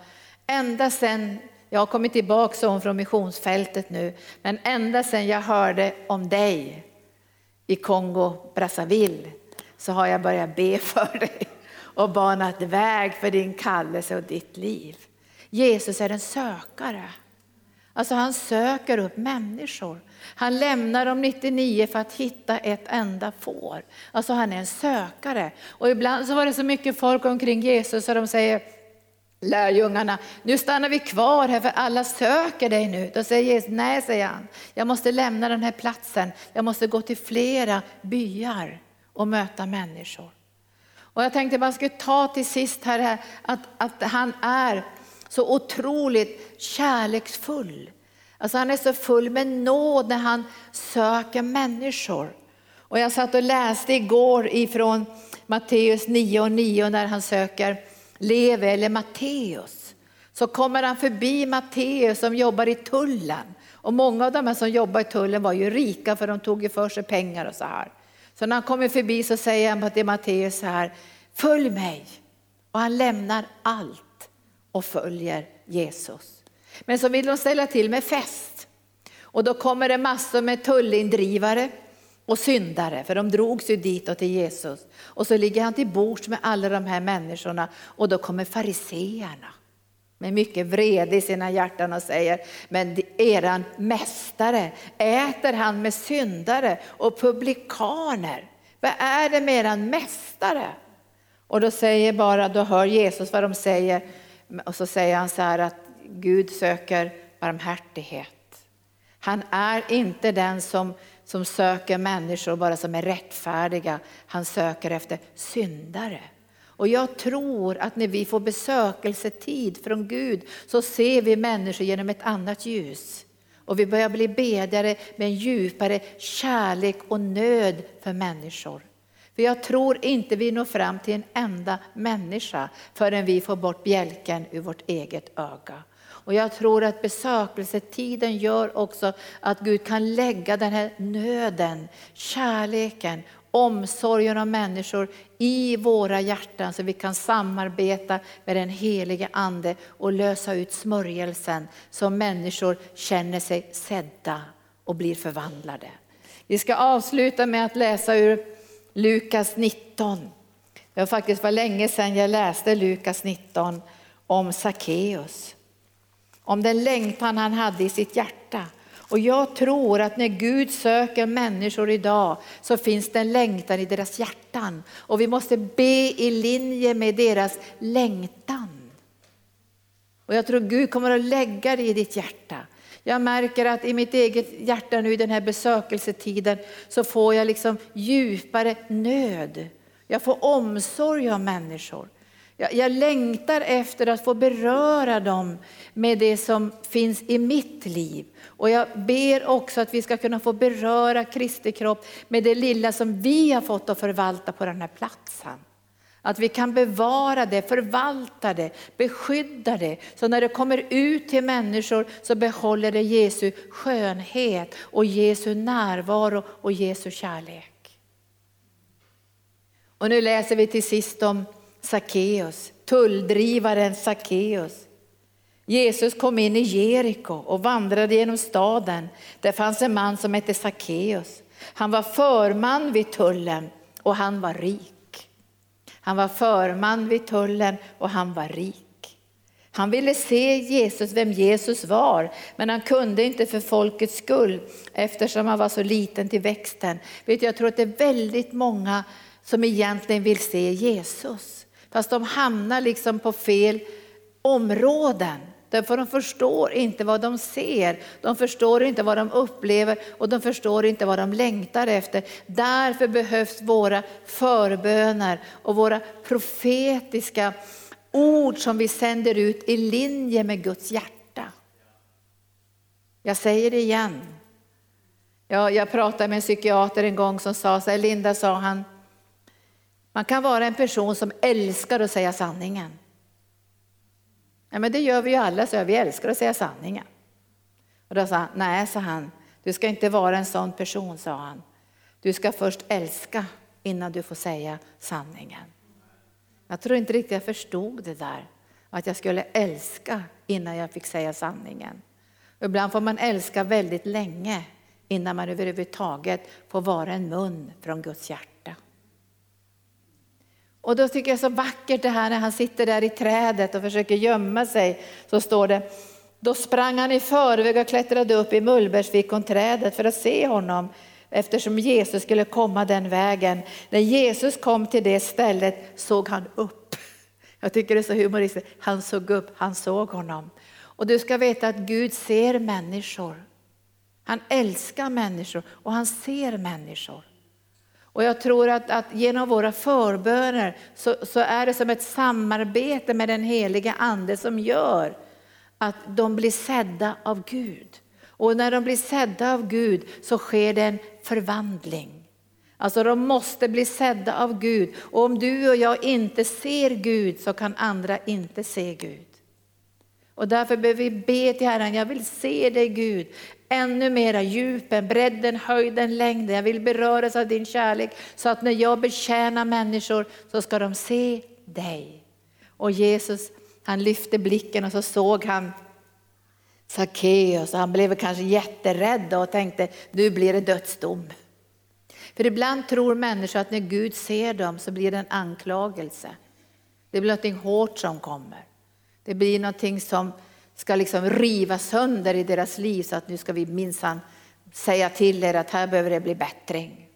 ända sen, jag har kommit tillbaka så hon från missionsfältet nu, men ända sen jag hörde om dig i Kongo Brazzaville så har jag börjat be för dig och banat väg för din kallelse och ditt liv. Jesus är en sökare. Alltså han söker upp människor. Han lämnar de 99 för att hitta ett enda får. Alltså han är en sökare. Och ibland så var det så mycket folk omkring Jesus så de säger lärjungarna, nu stannar vi kvar här för alla söker dig nu. Då säger Jesus, nej säger han, jag måste lämna den här platsen. Jag måste gå till flera byar och möta människor. Och jag tänkte bara skulle ta till sist här att, att han är så otroligt kärleksfull. Alltså han är så full med nåd när han söker människor. Och jag satt och läste igår ifrån Matteus 9 och 9 när han söker Levi eller Matteus. Så kommer han förbi Matteus som jobbar i tullen. Och många av de som jobbar i tullen var ju rika för de tog ju för sig pengar och så här. Så när han kommer förbi så säger han till Matteus så här, följ mig. Och han lämnar allt och följer Jesus. Men så vill de ställa till med fest. Och då kommer det massor med tullindrivare och syndare, för de drogs ju ditåt till Jesus. Och så ligger han till bords med alla de här människorna och då kommer fariseerna med mycket vrede i sina hjärtan och säger, men eran mästare, äter han med syndare och publikaner? Vad är det med eran mästare? Och då säger bara, då hör Jesus vad de säger, och så säger han så här att Gud söker barmhärtighet. Han är inte den som, som söker människor bara som är rättfärdiga. Han söker efter syndare. Och jag tror att när vi får besökelsetid från Gud så ser vi människor genom ett annat ljus. Och vi börjar bli bedjare med en djupare kärlek och nöd för människor. För jag tror inte vi når fram till en enda människa förrän vi får bort bjälken ur vårt eget öga. Och jag tror att besökelsetiden gör också att Gud kan lägga den här nöden, kärleken, omsorgen om människor i våra hjärtan så vi kan samarbeta med den helige Ande och lösa ut smörjelsen så människor känner sig sedda och blir förvandlade. Vi ska avsluta med att läsa ur Lukas 19. Det var faktiskt var länge sedan jag läste Lukas 19 om Sackeus. Om den längtan han hade i sitt hjärta. Och jag tror att när Gud söker människor idag så finns det en längtan i deras hjärtan. Och vi måste be i linje med deras längtan. Och jag tror Gud kommer att lägga det i ditt hjärta. Jag märker att i mitt eget hjärta nu i den här besökelsetiden så får jag liksom djupare nöd. Jag får omsorg om människor. Jag, jag längtar efter att få beröra dem med det som finns i mitt liv. Och jag ber också att vi ska kunna få beröra Kristi kropp med det lilla som vi har fått att förvalta på den här platsen. Att vi kan bevara det, förvalta det, beskydda det. Så när det kommer ut till människor så behåller det Jesu skönhet och Jesu närvaro och Jesu kärlek. Och nu läser vi till sist om Sackeus, tulldrivaren Sackeus. Jesus kom in i Jeriko och vandrade genom staden. Där fanns en man som hette Sackeus. Han var förman vid tullen och han var rik. Han var förman vid tullen och han var rik. Han ville se Jesus, vem Jesus var, men han kunde inte för folkets skull eftersom han var så liten till växten. Vet jag tror att det är väldigt många som egentligen vill se Jesus, fast de hamnar liksom på fel områden. Därför de förstår inte vad de ser, de förstår inte vad de upplever och de förstår inte vad de längtar efter. Därför behövs våra förböner och våra profetiska ord som vi sänder ut i linje med Guds hjärta. Jag säger det igen. Jag, jag pratade med en psykiater en gång som sa så här, Linda sa han, man kan vara en person som älskar att säga sanningen. Ja, men det gör vi ju alla, så vi älskar att säga sanningen. Och då sa han, nej, sa han, du ska inte vara en sån person, sa han. Du ska först älska innan du får säga sanningen. Jag tror inte riktigt jag förstod det där, att jag skulle älska innan jag fick säga sanningen. Ibland får man älska väldigt länge innan man överhuvudtaget får vara en mun från Guds hjärta. Och då tycker jag så vackert det här när han sitter där i trädet och försöker gömma sig. Så står det, då sprang han i förväg och klättrade upp i mullbärsfikonträdet för att se honom eftersom Jesus skulle komma den vägen. När Jesus kom till det stället såg han upp. Jag tycker det är så humoristiskt. Han såg upp, han såg honom. Och du ska veta att Gud ser människor. Han älskar människor och han ser människor. Och jag tror att, att genom våra förböner så, så, är det som ett samarbete med den heliga Ande som gör att de blir sedda av Gud. Och när de blir sedda av Gud så sker det en förvandling. Alltså de måste bli sedda av Gud. Och om du och jag inte ser Gud så kan andra inte se Gud. Och därför behöver vi be till Herren, jag vill se dig Gud ännu mera djupen, bredden, höjden, längden. Jag vill beröras av din kärlek så att när jag betjänar människor så ska de se dig. Och Jesus han lyfte blicken och så såg han Sackeus han blev kanske jätterädd och tänkte nu blir det dödsdom. För ibland tror människor att när Gud ser dem så blir det en anklagelse. Det blir något hårt som kommer. Det blir någonting som ska liksom riva sönder i deras liv så att nu ska vi minsann säga till er att här behöver det bli bättring.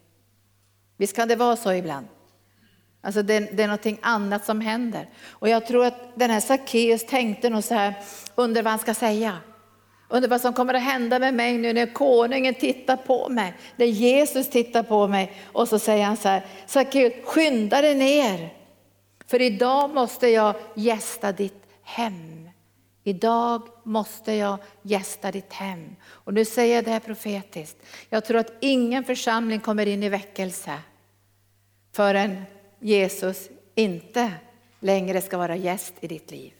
Visst kan det vara så ibland? Alltså det, det är någonting annat som händer. Och jag tror att den här Sackeus tänkte nog så här, undrar vad han ska säga. Undrar vad som kommer att hända med mig nu när konungen tittar på mig, när Jesus tittar på mig. Och så säger han så här, Sackeus skynda dig ner. För idag måste jag gästa ditt hem. Idag måste jag gästa ditt hem. Och nu säger jag det här profetiskt. Jag tror att ingen församling kommer in i väckelse förrän Jesus inte längre ska vara gäst i ditt liv.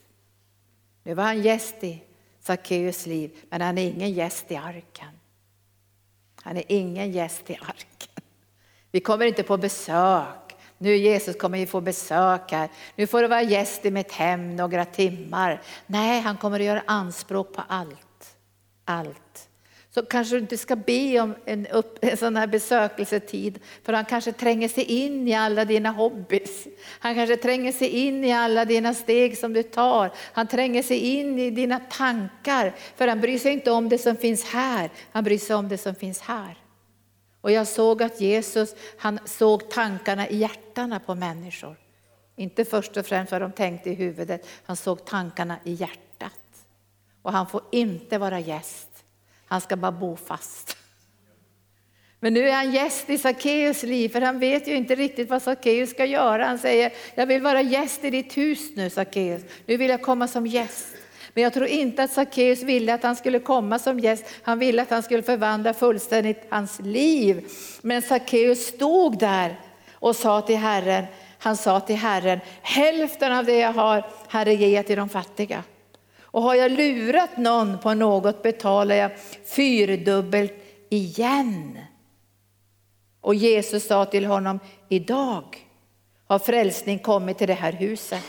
Nu var han gäst i Sackeus liv, men han är ingen gäst i arken. Han är ingen gäst i arken. Vi kommer inte på besök nu Jesus kommer vi få besök här. Nu får du vara gäst i mitt hem några timmar. Nej, han kommer att göra anspråk på allt. Allt. Så kanske du inte ska be om en, upp, en sån här besökelsetid, för han kanske tränger sig in i alla dina hobbys. Han kanske tränger sig in i alla dina steg som du tar. Han tränger sig in i dina tankar, för han bryr sig inte om det som finns här, han bryr sig om det som finns här. Och jag såg att Jesus han såg tankarna i hjärtana på människor. Inte först och främst vad de tänkte i huvudet, han såg tankarna i hjärtat. Och han får inte vara gäst, han ska bara bo fast. Men nu är han gäst i Sackeus liv, för han vet ju inte riktigt vad Sackeus ska göra. Han säger, jag vill vara gäst i ditt hus nu Sackeus. Nu vill jag komma som gäst. Men jag tror inte att Sackeus ville att han skulle komma som gäst. Han ville att han skulle förvandla fullständigt hans liv. Men Sackeus stod där och sa till Herren, han sa till Herren, hälften av det jag har, Herre ge jag till de fattiga. Och har jag lurat någon på något betalar jag fyrdubbelt igen. Och Jesus sa till honom, idag har frälsning kommit till det här huset.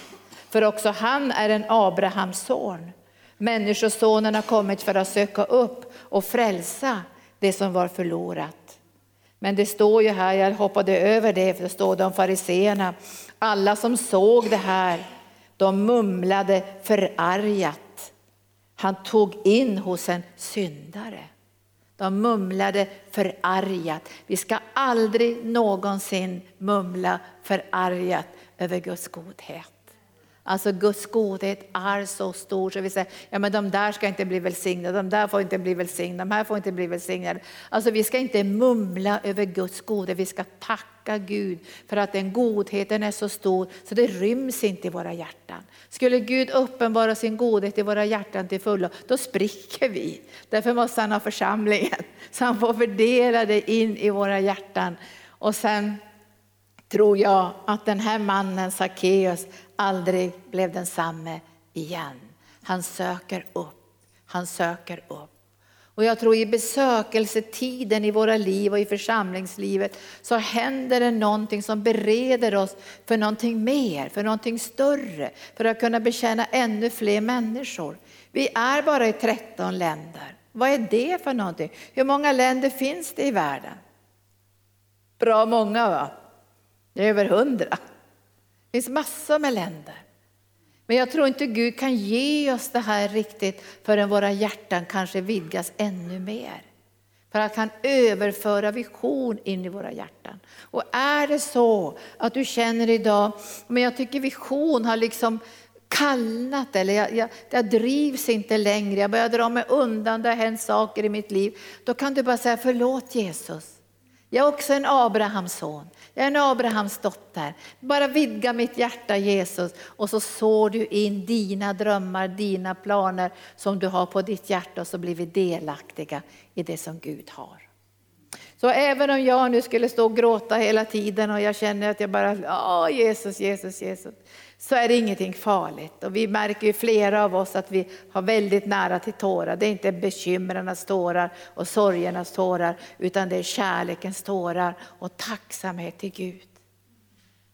För också han är en Abrahams son. Människosonen har kommit för att söka upp och frälsa det som var förlorat. Men det står ju här, jag hoppade över det, för det står det om fariseerna. Alla som såg det här, de mumlade förargat. Han tog in hos en syndare. De mumlade förargat. Vi ska aldrig någonsin mumla förargat över Guds godhet. Alltså Guds godhet är så stor så vi säger, ja men de där ska inte bli välsignade, de där får inte bli välsignade, de här får inte bli välsignade. Alltså vi ska inte mumla över Guds godhet, vi ska tacka Gud för att den godheten är så stor så det ryms inte i våra hjärtan. Skulle Gud uppenbara sin godhet i våra hjärtan till fullo, då spricker vi. Därför måste han ha församlingen, så han får fördela det in i våra hjärtan. Och sen tror jag att den här mannen Sackeus aldrig blev densamme igen. Han söker upp, han söker upp. Och jag tror i besökelsetiden i våra liv och i församlingslivet så händer det någonting som bereder oss för någonting mer, för någonting större, för att kunna betjäna ännu fler människor. Vi är bara i 13 länder. Vad är det för någonting? Hur många länder finns det i världen? Bra många va? Det är över hundra. Det finns massor med länder. Men jag tror inte Gud kan ge oss det här riktigt förrän våra hjärtan kanske vidgas ännu mer. För att han överföra vision in i våra hjärtan. Och är det så att du känner idag, men jag tycker vision har liksom kallnat eller jag, jag, jag drivs inte längre, jag börjar dra mig undan, det har hänt saker i mitt liv. Då kan du bara säga förlåt Jesus. Jag är också en Abrahams son. Jag är en Abrahams dotter. Bara vidga mitt hjärta Jesus och så sår du in dina drömmar, dina planer som du har på ditt hjärta och så blir vi delaktiga i det som Gud har. Så även om jag nu skulle stå och gråta hela tiden och jag känner att jag bara, ja Jesus, Jesus, Jesus så är det ingenting farligt. Och vi märker ju flera av oss att vi har väldigt nära till tårar. Det är inte bekymrarnas tårar och sorgernas tårar, utan det är kärlekens tårar och tacksamhet till Gud.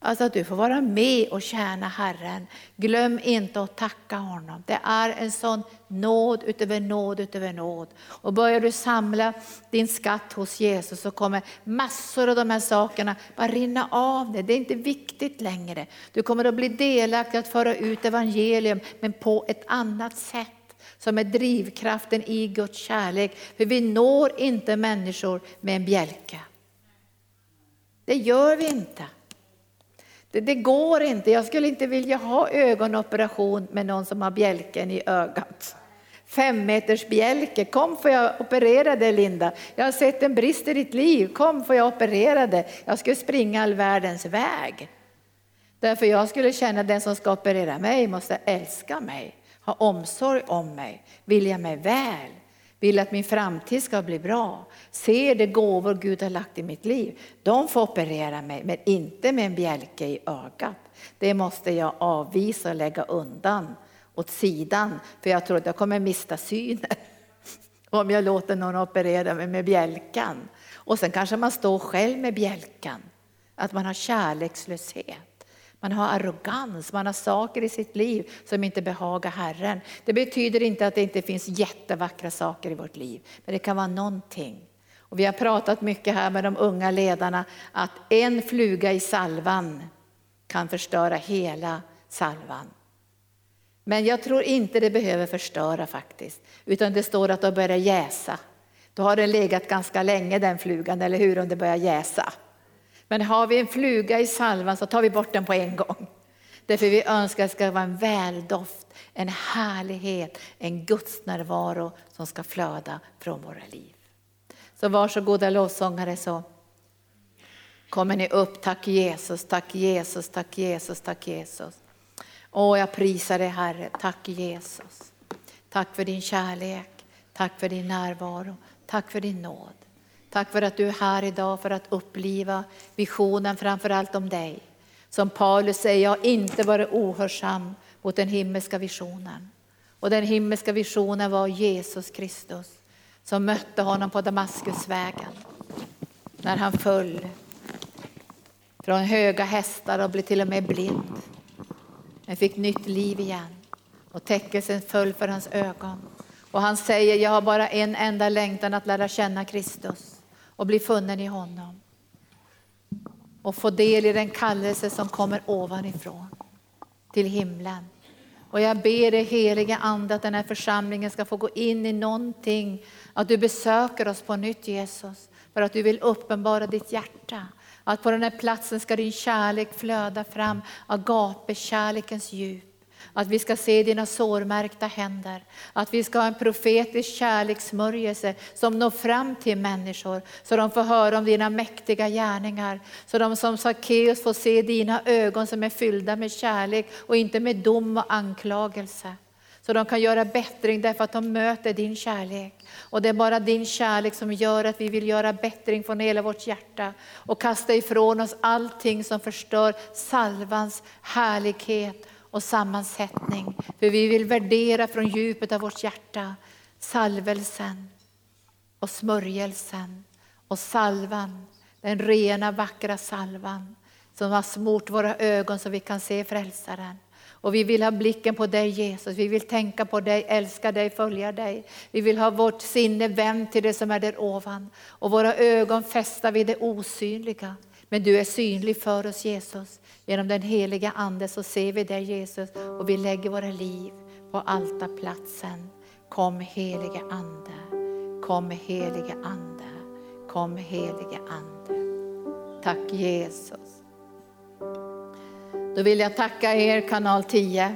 Alltså att du får vara med och tjäna Herren. Glöm inte att tacka honom. Det är en sån nåd utöver nåd utöver nåd. Och börjar du samla din skatt hos Jesus så kommer massor av de här sakerna bara rinna av dig. Det är inte viktigt längre. Du kommer att bli delaktig att föra ut evangelium men på ett annat sätt som är drivkraften i Guds kärlek. För vi når inte människor med en bjälke. Det gör vi inte. Det, det, går inte. Jag skulle inte vilja ha ögonoperation med någon som har bjälken i ögat. Fem meters bjälke, kom får jag operera dig Linda. Jag har sett en brist i ditt liv, kom får jag operera dig. Jag skulle springa all världens väg. Därför jag skulle känna att den som ska operera mig måste älska mig, ha omsorg om mig, vilja mig väl vill att min framtid ska bli bra, ser de gåvor Gud har lagt i mitt liv, de får operera mig, men inte med en bjälke i ögat. Det måste jag avvisa och lägga undan åt sidan, för jag tror att jag kommer mista synen om jag låter någon operera mig med bjälkan. Och sen kanske man står själv med bjälkan, att man har kärlekslöshet. Man har arrogans, man har saker i sitt liv som inte behagar Herren. Det betyder inte att det inte finns jättevackra saker i vårt liv, men det kan vara någonting. Och vi har pratat mycket här med de unga ledarna att en fluga i salvan kan förstöra hela salvan. Men jag tror inte det behöver förstöra faktiskt, utan det står att de börjar jäsa. Då har den legat ganska länge den flugan, eller hur, om det börjar jäsa. Men har vi en fluga i salvan så tar vi bort den på en gång. Därför vi önskar att det ska vara en väldoft, en härlighet, en Guds närvaro som ska flöda från våra liv. Så varsågoda lovsångare så kommer ni upp. Tack Jesus, tack Jesus, tack Jesus, tack Jesus. Åh, jag prisar dig Herre. Tack Jesus. Tack för din kärlek. Tack för din närvaro. Tack för din nåd. Tack för att du är här idag för att uppliva visionen framför allt om dig. Som Paulus säger, jag har inte varit ohörsam mot den himmelska visionen. Och den himmelska visionen var Jesus Kristus som mötte honom på Damaskusvägen när han föll från höga hästar och blev till och med blind. Men fick nytt liv igen och täckelsen föll för hans ögon. Och han säger, jag har bara en enda längtan att lära känna Kristus och bli funnen i honom. Och få del i den kallelse som kommer ovanifrån till himlen. Och jag ber dig heliga Ande att den här församlingen ska få gå in i någonting, att du besöker oss på nytt Jesus, för att du vill uppenbara ditt hjärta. Att på den här platsen ska din kärlek flöda fram, agape-kärlekens djup. Att vi ska se dina sårmärkta händer. Att vi ska ha en profetisk kärlekssmörjelse som når fram till människor så de får höra om dina mäktiga gärningar. Så de som Sackeus får se dina ögon som är fyllda med kärlek och inte med dom och anklagelse. Så de kan göra bättring därför att de möter din kärlek. Och det är bara din kärlek som gör att vi vill göra bättring från hela vårt hjärta och kasta ifrån oss allting som förstör salvans härlighet och sammansättning. För vi vill värdera från djupet av vårt hjärta salvelsen och smörjelsen och salvan, den rena vackra salvan som har smort våra ögon så vi kan se frälsaren. Och vi vill ha blicken på dig Jesus, vi vill tänka på dig, älska dig, följa dig. Vi vill ha vårt sinne vänt till det som är där ovan och våra ögon fästa vid det osynliga. Men du är synlig för oss Jesus. Genom den heliga Ande så ser vi dig Jesus och vi lägger våra liv på altarplatsen. Kom helige Ande, kom helige Ande, kom helige Ande. Tack Jesus. Då vill jag tacka er kanal 10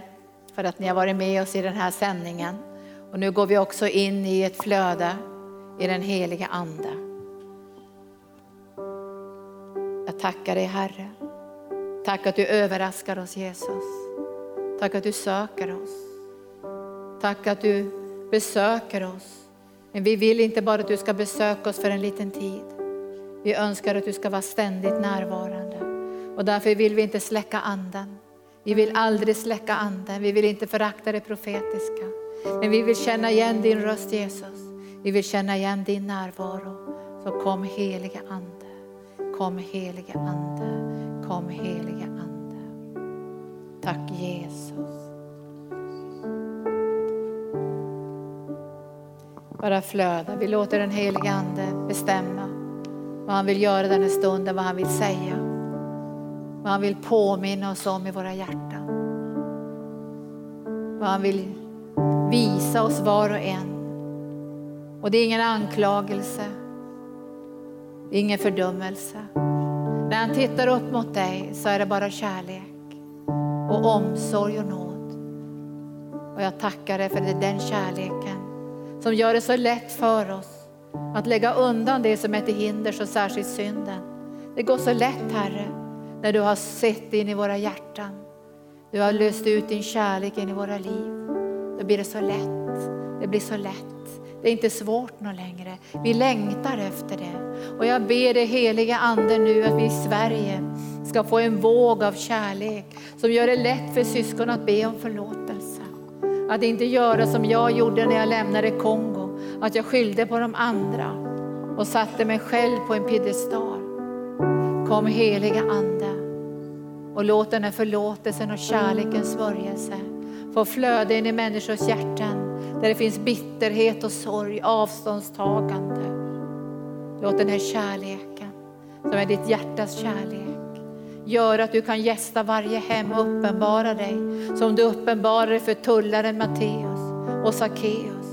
för att ni har varit med oss i den här sändningen. Och nu går vi också in i ett flöde i den heliga Ande. Jag tackar dig Herre. Tack att du överraskar oss Jesus. Tack att du söker oss. Tack att du besöker oss. Men vi vill inte bara att du ska besöka oss för en liten tid. Vi önskar att du ska vara ständigt närvarande. Och därför vill vi inte släcka anden. Vi vill aldrig släcka anden. Vi vill inte förakta det profetiska. Men vi vill känna igen din röst Jesus. Vi vill känna igen din närvaro. Så kom helige Ande. Kom helige Ande. Kom helige Ande. Tack Jesus. Bara flöda. Vi låter den helige Ande bestämma vad han vill göra den här stunden, vad han vill säga. Vad han vill påminna oss om i våra hjärtan. Vad han vill visa oss var och en. Och det är ingen anklagelse. Det är ingen fördömelse. När han tittar upp mot dig så är det bara kärlek och omsorg och nåd. Och jag tackar dig för det är den kärleken som gör det så lätt för oss att lägga undan det som är till hinder, så särskilt synden. Det går så lätt Herre, när du har sett in i våra hjärtan. Du har löst ut din kärlek in i våra liv. Då blir det så lätt. Det blir så lätt. Det är inte svårt något längre. Vi längtar efter det. Och jag ber dig heliga Ande nu att vi i Sverige ska få en våg av kärlek som gör det lätt för syskon att be om förlåtelse. Att inte göra som jag gjorde när jag lämnade Kongo, att jag skyllde på de andra och satte mig själv på en piedestal. Kom heliga Ande och låt den här förlåtelsen och kärlekens smörjelse få flöda in i människors hjärtan där det finns bitterhet och sorg, avståndstagande. Låt den här kärleken, som är ditt hjärtas kärlek, göra att du kan gästa varje hem och uppenbara dig som du uppenbarade för tullaren Matteus och Sackeus.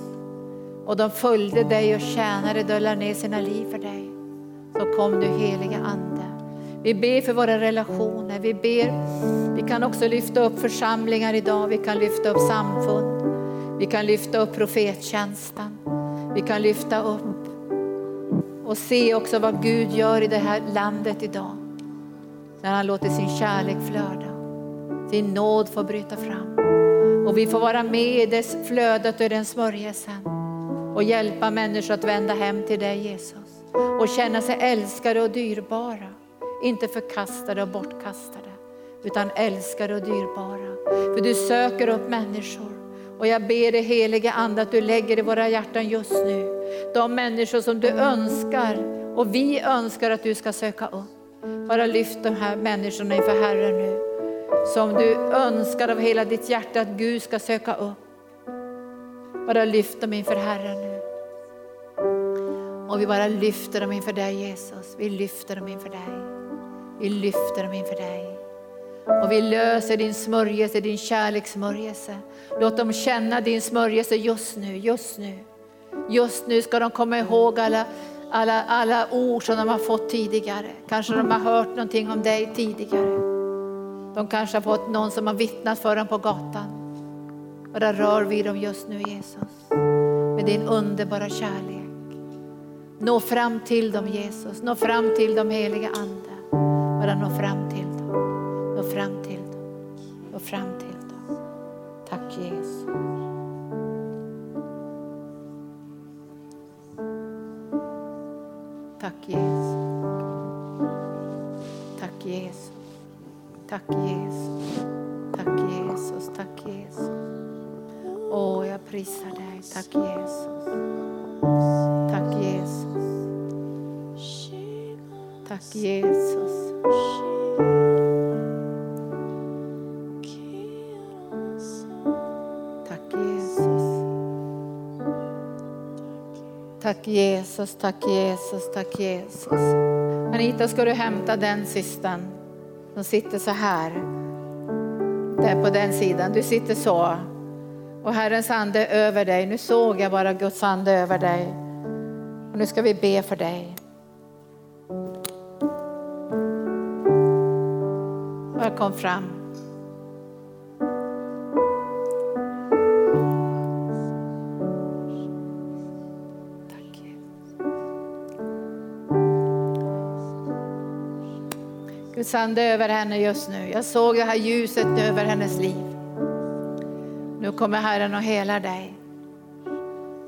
Och de följde dig och tjänade döllar ner sina liv för dig. Så kom du heliga Ande. Vi ber för våra relationer. Vi, ber, vi kan också lyfta upp församlingar idag. Vi kan lyfta upp samfund. Vi kan lyfta upp profettjänsten. Vi kan lyfta upp och se också vad Gud gör i det här landet idag. När han låter sin kärlek flöda, sin nåd få bryta fram. Och vi får vara med i det flödet och i den smörjelsen och hjälpa människor att vända hem till dig Jesus och känna sig älskade och dyrbara. Inte förkastade och bortkastade utan älskade och dyrbara. För du söker upp människor och jag ber dig helige Ande att du lägger i våra hjärtan just nu de människor som du önskar och vi önskar att du ska söka upp. Bara lyft de här människorna inför Herren nu. Som du önskar av hela ditt hjärta att Gud ska söka upp. Bara lyft dem inför Herren nu. Och vi bara lyfter dem inför dig Jesus. Vi lyfter dem inför dig. Vi lyfter dem inför dig. Och vi löser din smörjelse, din kärlekssmörjelse. Låt dem känna din smörjelse just nu, just nu. Just nu ska de komma ihåg alla, alla, alla ord som de har fått tidigare. Kanske de har hört någonting om dig tidigare. De kanske har fått någon som har vittnat för dem på gatan. Och där rör vi dem just nu Jesus. Med din underbara kärlek. Nå fram till dem Jesus, nå fram till dem heliga Ande. Bara nå fram till dem, nå fram till dem, nå fram till dem. Tack Jesus. Tack Jesus. Tack Jesus. Tack Jesus. Tack Jesus. Tack Jesus. Åh, Tack Jesus, tack Jesus, tack Jesus. Anita, ska du hämta den systern som sitter så här? Där på den sidan. Du sitter så. Och Herrens ande är över dig. Nu såg jag bara Guds ande över dig. Och nu ska vi be för dig. Bara kom fram. Guds ande över henne just nu. Jag såg det här ljuset över hennes liv. Nu kommer Herren och helar dig.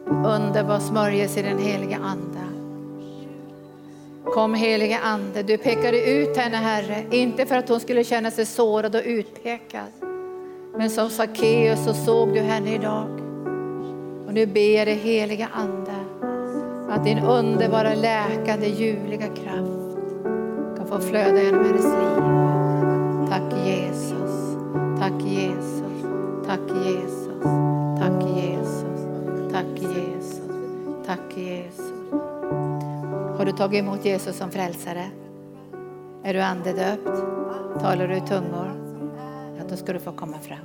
Underbar smörjelse i den heliga Ande. Kom heliga Ande, du pekade ut henne Herre, inte för att hon skulle känna sig sårad och utpekad. Men som Sackeus så såg du henne idag. Och nu ber jag dig heliga Ande att din underbara läkande ljuvliga kraft och få flöda genom hennes liv. Tack Jesus, tack Jesus, tack Jesus, tack Jesus, tack Jesus, tack Jesus. Har du tagit emot Jesus som frälsare? Är du andedöpt? Talar du i tungor? Ja, då ska du få komma fram.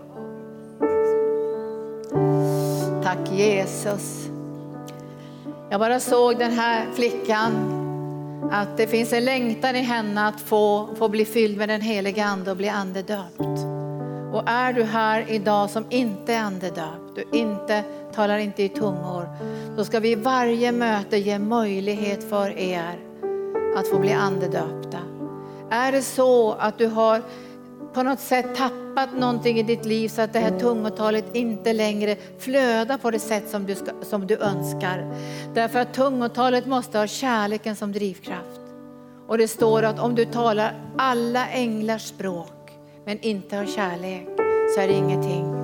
Tack Jesus. Jag bara såg den här flickan, att det finns en längtan i henne att få, få bli fylld med den heliga Ande och bli andedöpt. Och är du här idag som inte är andedöpt, du inte talar inte i tungor, då ska vi i varje möte ge möjlighet för er att få bli andedöpta. Är det så att du har på något sätt tappat någonting i ditt liv så att det här tungotalet inte längre flödar på det sätt som du, ska, som du önskar. Därför att tungotalet måste ha kärleken som drivkraft. Och det står att om du talar alla änglars språk men inte har kärlek så är det ingenting.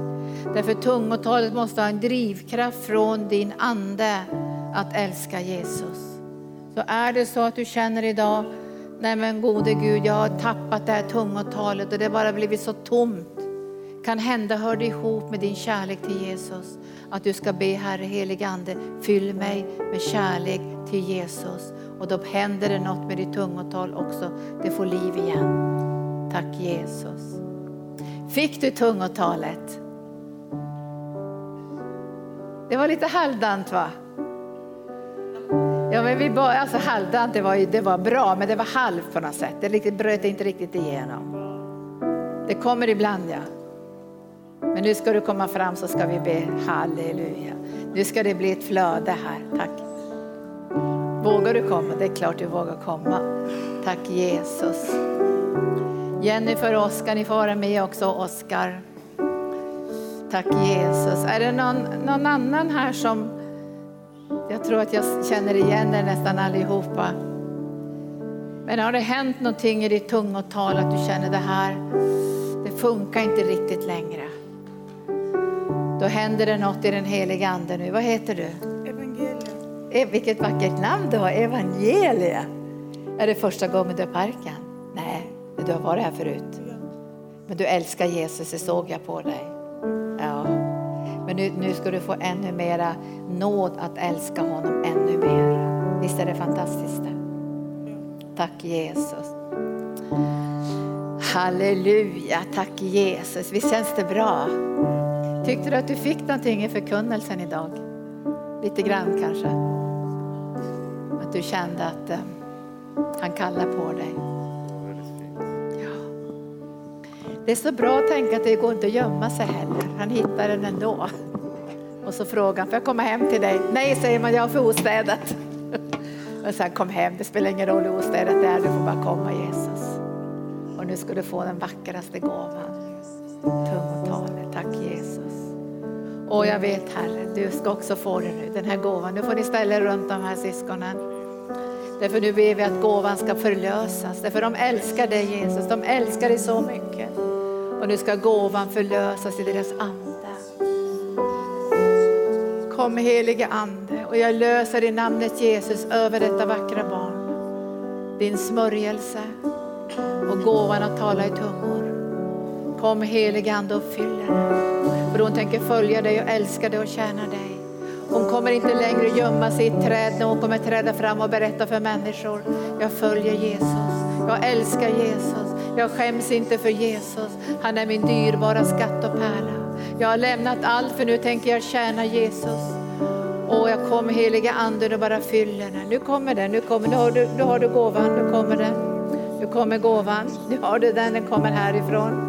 Därför tungotalet måste ha en drivkraft från din ande att älska Jesus. Så är det så att du känner idag, nej men gode Gud, jag har tappat det här tungotalet och det har bara blivit så tomt. Kan hända hör det ihop med din kärlek till Jesus. Att du ska be Herre helige Ande, fyll mig med kärlek till Jesus. Och då händer det något med ditt tungotal också. Det får liv igen. Tack Jesus. Fick du tungotalet? Det var lite halvdant va? Ja, men vi bara, alltså halvdant, det var, det var bra, men det var halvt på något sätt. Det riktigt, bröt inte riktigt igenom. Det kommer ibland ja. Men nu ska du komma fram så ska vi be halleluja. Nu ska det bli ett flöde här, tack. Vågar du komma? Det är klart du vågar komma. Tack Jesus. Jennifer och Oskar, ni får vara med också. Oskar. Tack Jesus. Är det någon, någon annan här som jag tror att jag känner igen er nästan allihopa. Men har det hänt någonting i ditt tungotal att du känner det här, det funkar inte riktigt längre. Då händer det något i den heliga ande nu. Vad heter du? Evangelia. Eh, vilket vackert namn du har, Evangelia. Är det första gången du är i parken? Nej, du har varit här förut. Men du älskar Jesus, det såg jag på dig. Ja. Men nu, nu ska du få ännu mera nåd att älska honom ännu mer. Visst är det fantastiskt? Det? Tack Jesus. Halleluja, tack Jesus. Visst känns det bra? Tyckte du att du fick någonting i förkunnelsen idag? Lite grann kanske? Att du kände att eh, han kallar på dig? Det är så bra att tänka att det går inte att gömma sig heller. Han hittar den ändå. Och så frågar han, får jag komma hem till dig? Nej, säger man, jag har för ostädat. Och sen kom hem, det spelar ingen roll hur ostädat det är, du får bara komma Jesus. Och nu ska du få den vackraste gåvan. Tungotalet, tack Jesus. Och jag vet Herre, du ska också få det nu, den här gåvan. Nu får ni ställa er runt de här syskonen. Därför nu ber vi att gåvan ska förlösas. Därför de älskar dig Jesus, de älskar dig så mycket. Och nu ska gåvan förlösas i deras ande. Kom helige Ande och jag löser i namnet Jesus över detta vackra barn. Din smörjelse och gåvan att tala i tungor. Kom helige Ande och fyll henne. För hon tänker följa dig och älska dig och tjäna dig. Hon kommer inte längre gömma sig i ett träd när hon kommer träda fram och berätta för människor. Jag följer Jesus. Jag älskar Jesus. Jag skäms inte för Jesus. Han är min dyrbara skatt och pärla. Jag har lämnat allt för nu tänker jag tjäna Jesus. Och jag kommer heliga anden och bara fyller den. Nu kommer den, nu kommer, nu har du, nu har du gåvan, nu kommer den. Nu kommer gåvan, nu har du den, den kommer härifrån.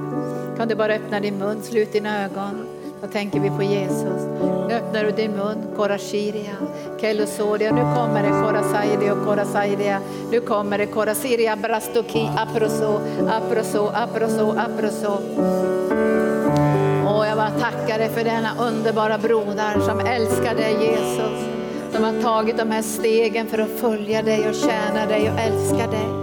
Kan du bara öppna din mun, slut dina ögon. Då tänker vi på Jesus. Nu öppnar du din mun, Korashiria, Kelosoria. Nu kommer det Korasairia och Korasairia. Nu kommer det Korasiria, Brastoki, Aproso, Aproso, Aproso, Aproso. Och jag bara tackar dig för denna underbara broder som älskar dig Jesus. Som har tagit de här stegen för att följa dig och tjäna dig och älska dig.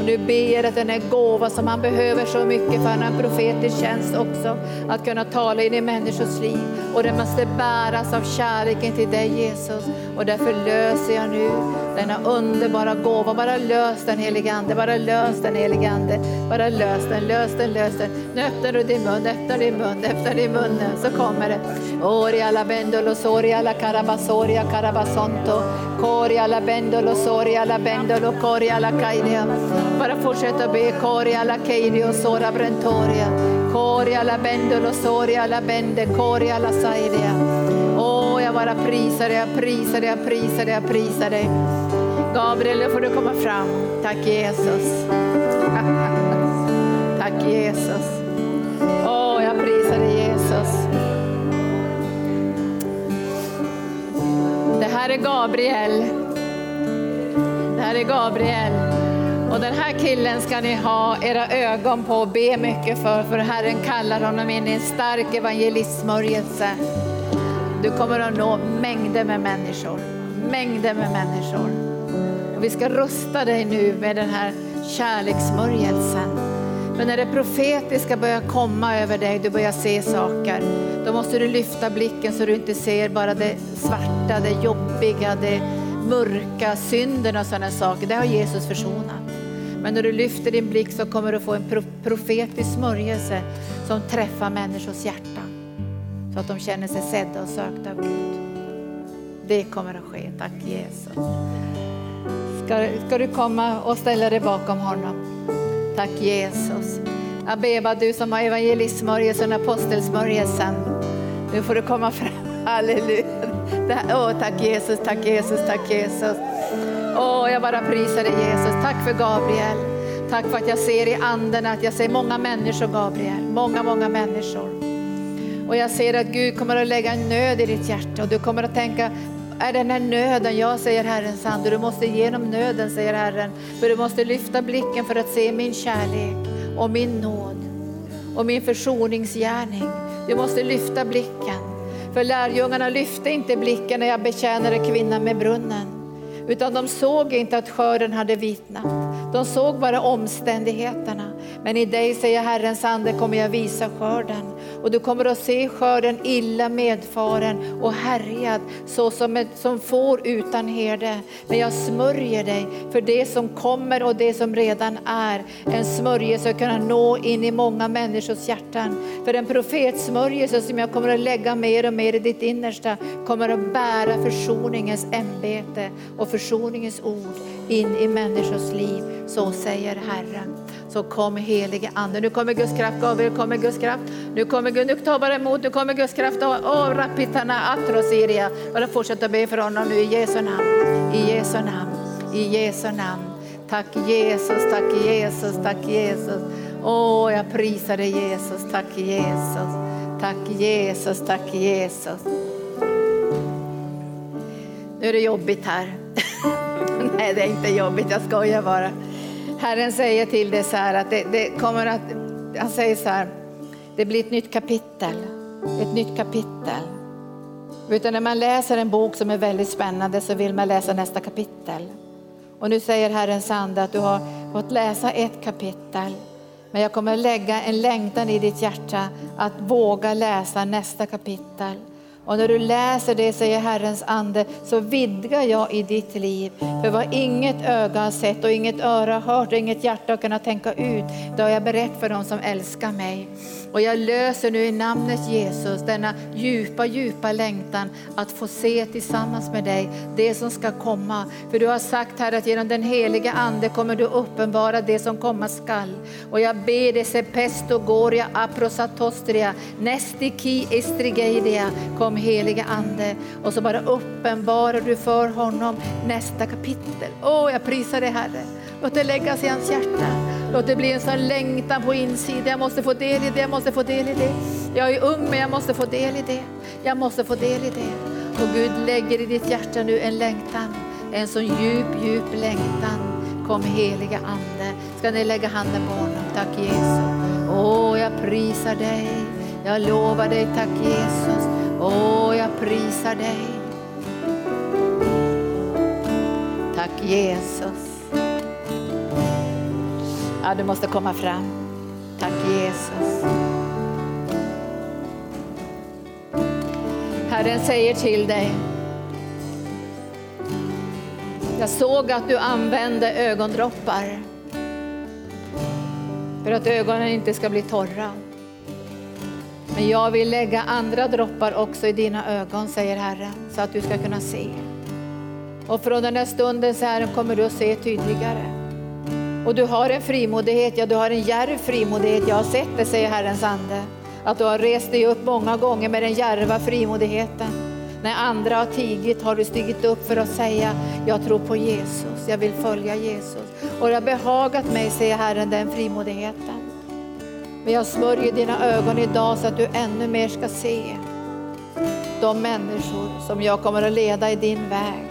Och nu ber jag att den här gåva som han behöver så mycket för han har en profetisk tjänst också. Att kunna tala in i människors liv. Och det måste bäras av kärleken till dig Jesus. Och därför löser jag nu denna underbara gåva. Bara lös den helige Ande, bara lös den helige Ande. Bara lös den, lös den, lös den. Nu öppnar du din mun, öppnar din mun, öppnar din mun nu så kommer det. Ori alla bendolo sori alla carabasoria carabasonto. Coria alla bendolo sori alla bendolo coria alla kaidia. Bara fortsätt att be. Coria alla kaidio sora brentoria. Coria alla bendolo sori alla bende coria alla saidia. Jag bara prisar dig, jag prisar dig, jag prisar dig, jag prisar dig. Gabriel, nu får du komma fram. Tack Jesus. Tack Jesus. Åh, jag prisar dig Jesus. Det här är Gabriel. Det här är Gabriel. Och den här killen ska ni ha era ögon på och be mycket för, för Herren kallar honom in i en stark evangelistsmörjelse. Du kommer att nå mängder med människor, mängder med människor. Och vi ska rusta dig nu med den här kärlekssmörjelsen. Men när det profetiska börjar komma över dig, du börjar se saker, då måste du lyfta blicken så du inte ser bara det svarta, det jobbiga, det mörka, synden och sådana saker. Det har Jesus försonat. Men när du lyfter din blick så kommer du få en profetisk smörjelse som träffar människors hjärta. Så att de känner sig sedda och sökta av Gud. Det kommer att ske, tack Jesus. Ska, ska du komma och ställa dig bakom honom? Tack Jesus. Abeba, du som har evangelistsmörjelsen, apostelsmörjelsen. Nu får du komma fram. Halleluja. Oh, tack Jesus, tack Jesus, tack Jesus. Åh, jag bara prisar dig Jesus. Tack för Gabriel. Tack för att jag ser i anden att jag ser många människor Gabriel. Många, många människor. Och jag ser att Gud kommer att lägga en nöd i ditt hjärta och du kommer att tänka är den här nöden? Ja, säger Herrens ande, du måste igenom nöden, säger Herren. För du måste lyfta blicken för att se min kärlek och min nåd och min försoningsgärning. Du måste lyfta blicken. För lärjungarna lyfte inte blicken när jag betjänade kvinnan med brunnen. Utan de såg inte att skörden hade vitnat. De såg bara omständigheterna. Men i dig, säger Herrens ande, kommer jag visa skörden. Och du kommer att se skörden illa medfaren och härjad så som, ett, som får utan herde. Men jag smörjer dig för det som kommer och det som redan är. En smörjelse att kunna nå in i många människors hjärtan. För en profetsmörjelse som jag kommer att lägga mer och mer i ditt innersta kommer att bära försoningens ämbete och försoningens ord in i människors liv. Så säger Herren. Så kom helige Ande. Nu kommer Guds kraft, Gabriel, kommer Guds kraft. Nu kommer Gud, nu ta bara emot, nu kommer Guds kraft. Åh, rapitana atrosiria. Bara fortsätta be för honom nu i Jesu namn. I Jesu namn. I Jesu namn. Tack Jesus, tack Jesus, tack Jesus. Åh, jag prisar dig Jesus, tack Jesus. Tack Jesus, tack Jesus. Nu är det jobbigt här. Nej, det är inte jobbigt, jag skojar bara. Herren säger till dig så här att det, det, kommer att, han säger så här, det blir ett nytt kapitel, ett nytt kapitel. Utan när man läser en bok som är väldigt spännande så vill man läsa nästa kapitel. Och nu säger Herrens ande att du har fått läsa ett kapitel, men jag kommer lägga en längtan i ditt hjärta att våga läsa nästa kapitel. Och när du läser det, säger Herrens ande, så vidgar jag i ditt liv. För vad inget öga har sett och inget öra har hört och inget hjärta har kunnat tänka ut, det har jag berättat för dem som älskar mig. Och jag löser nu i namnet Jesus denna djupa, djupa längtan att få se tillsammans med dig det som ska komma. För du har sagt här att genom den heliga ande kommer du uppenbara det som komma skall. Och jag ber dig, se pesto goria aprosatostria, nestiki estrigeidia, kom heliga ande. Och så bara uppenbarar du för honom nästa kapitel. Åh, oh, jag prisar dig Herre. Låt det läggas i hans hjärta. Låt det bli en sån längtan på insidan. Jag måste få del i det, jag måste få del i det. Jag är ung men jag måste få del i det. Jag måste få del i det. Och Gud lägger i ditt hjärta nu en längtan. En sån djup, djup längtan. Kom heliga Ande. Ska ni lägga handen på honom? Tack Jesus. Åh, jag prisar dig. Jag lovar dig, tack Jesus. Åh, jag prisar dig. Tack Jesus. Ja, du måste komma fram. Tack Jesus. Herren säger till dig. Jag såg att du använde ögondroppar för att ögonen inte ska bli torra. Men jag vill lägga andra droppar också i dina ögon, säger Herren, så att du ska kunna se. Och från den här stunden så Herren, kommer du att se tydligare. Och du har en frimodighet, ja du har en djärv frimodighet. Jag har sett det, säger Herrens ande. Att du har rest dig upp många gånger med den djärva frimodigheten. När andra har tigit har du stigit upp för att säga, jag tror på Jesus, jag vill följa Jesus. Och det har behagat mig, säger Herren, den frimodigheten. Men jag smörjer dina ögon idag så att du ännu mer ska se de människor som jag kommer att leda i din väg.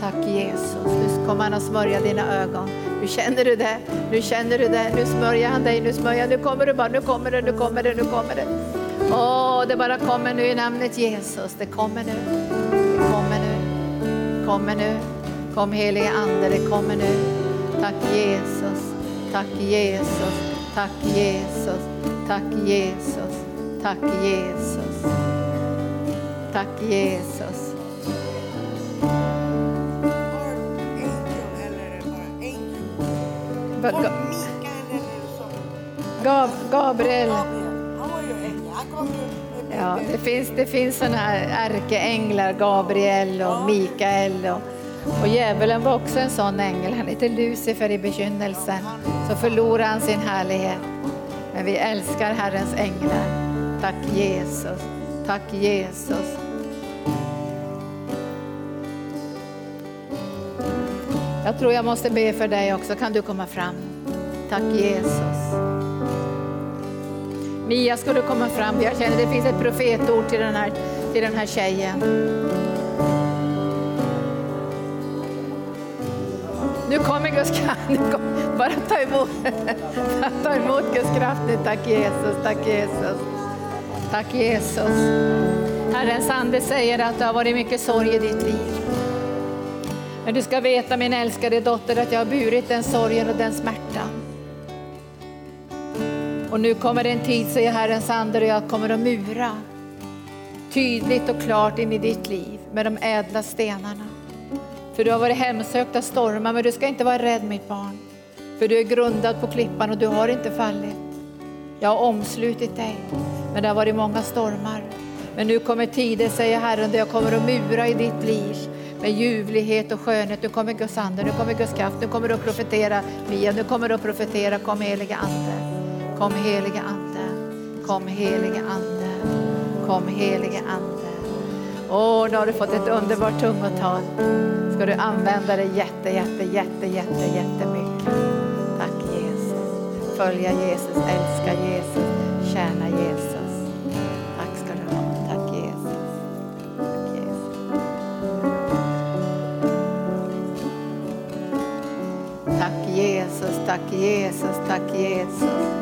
Tack Jesus, nu kommer han att smörja dina ögon. Nu känner du det, nu känner du det, nu smörjer han dig, nu smörjer nu kommer du bara, nu kommer det, nu kommer det, nu kommer det. Åh, det bara kommer nu i namnet Jesus, det kommer nu, det kommer nu, kommer nu. Kom helige Ande, det kommer nu. Tack Jesus, tack Jesus, tack Jesus, tack Jesus, tack Jesus, tack Jesus. Ga Gab Gabriel. Ja, det finns, det finns sådana här ärkeänglar, Gabriel och Mikael. Och, och djävulen var också en sån ängel. Han heter Lucifer i begynnelsen. Så förlorade han sin härlighet. Men vi älskar Herrens änglar. Tack Jesus. Tack Jesus. Jag tror jag måste be för dig också. Kan du komma fram? Tack Jesus. Mia, ska du komma fram? Jag känner att det finns ett profetord till den här, till den här tjejen. Nu kommer Guds kraft. Bara ta emot, ta emot Guds kraft nu. Tack Jesus, tack Jesus. Tack Jesus. Herrens ande säger att det har varit mycket sorg i ditt liv. Men du ska veta min älskade dotter att jag har burit den sorgen och den smärtan. Och nu kommer en tid, säger Herrens ande, och jag kommer att mura tydligt och klart in i ditt liv med de ädla stenarna. För du har varit hemsökt av stormar, men du ska inte vara rädd mitt barn. För du är grundad på klippan och du har inte fallit. Jag har omslutit dig, men det har varit många stormar. Men nu kommer tider, säger Herren, då jag kommer att mura i ditt liv med ljuvlighet och skönhet. Nu kommer Guds ande, nu kommer Guds kraft, nu kommer du att profetera Mia, nu kommer du att profetera, kom helige ande. Kom helige ande, kom helige ande, kom helige ande. Åh, nu har du fått ett underbart tungotal. Ska du använda det jätte, jätte, jätte, jätte, jättemycket. Tack Jesus. Följa Jesus, älska Jesus, tjäna Jesus. Tack ska du ha. Tack Jesus. Tack Jesus. Tack Jesus, tack Jesus, tack Jesus.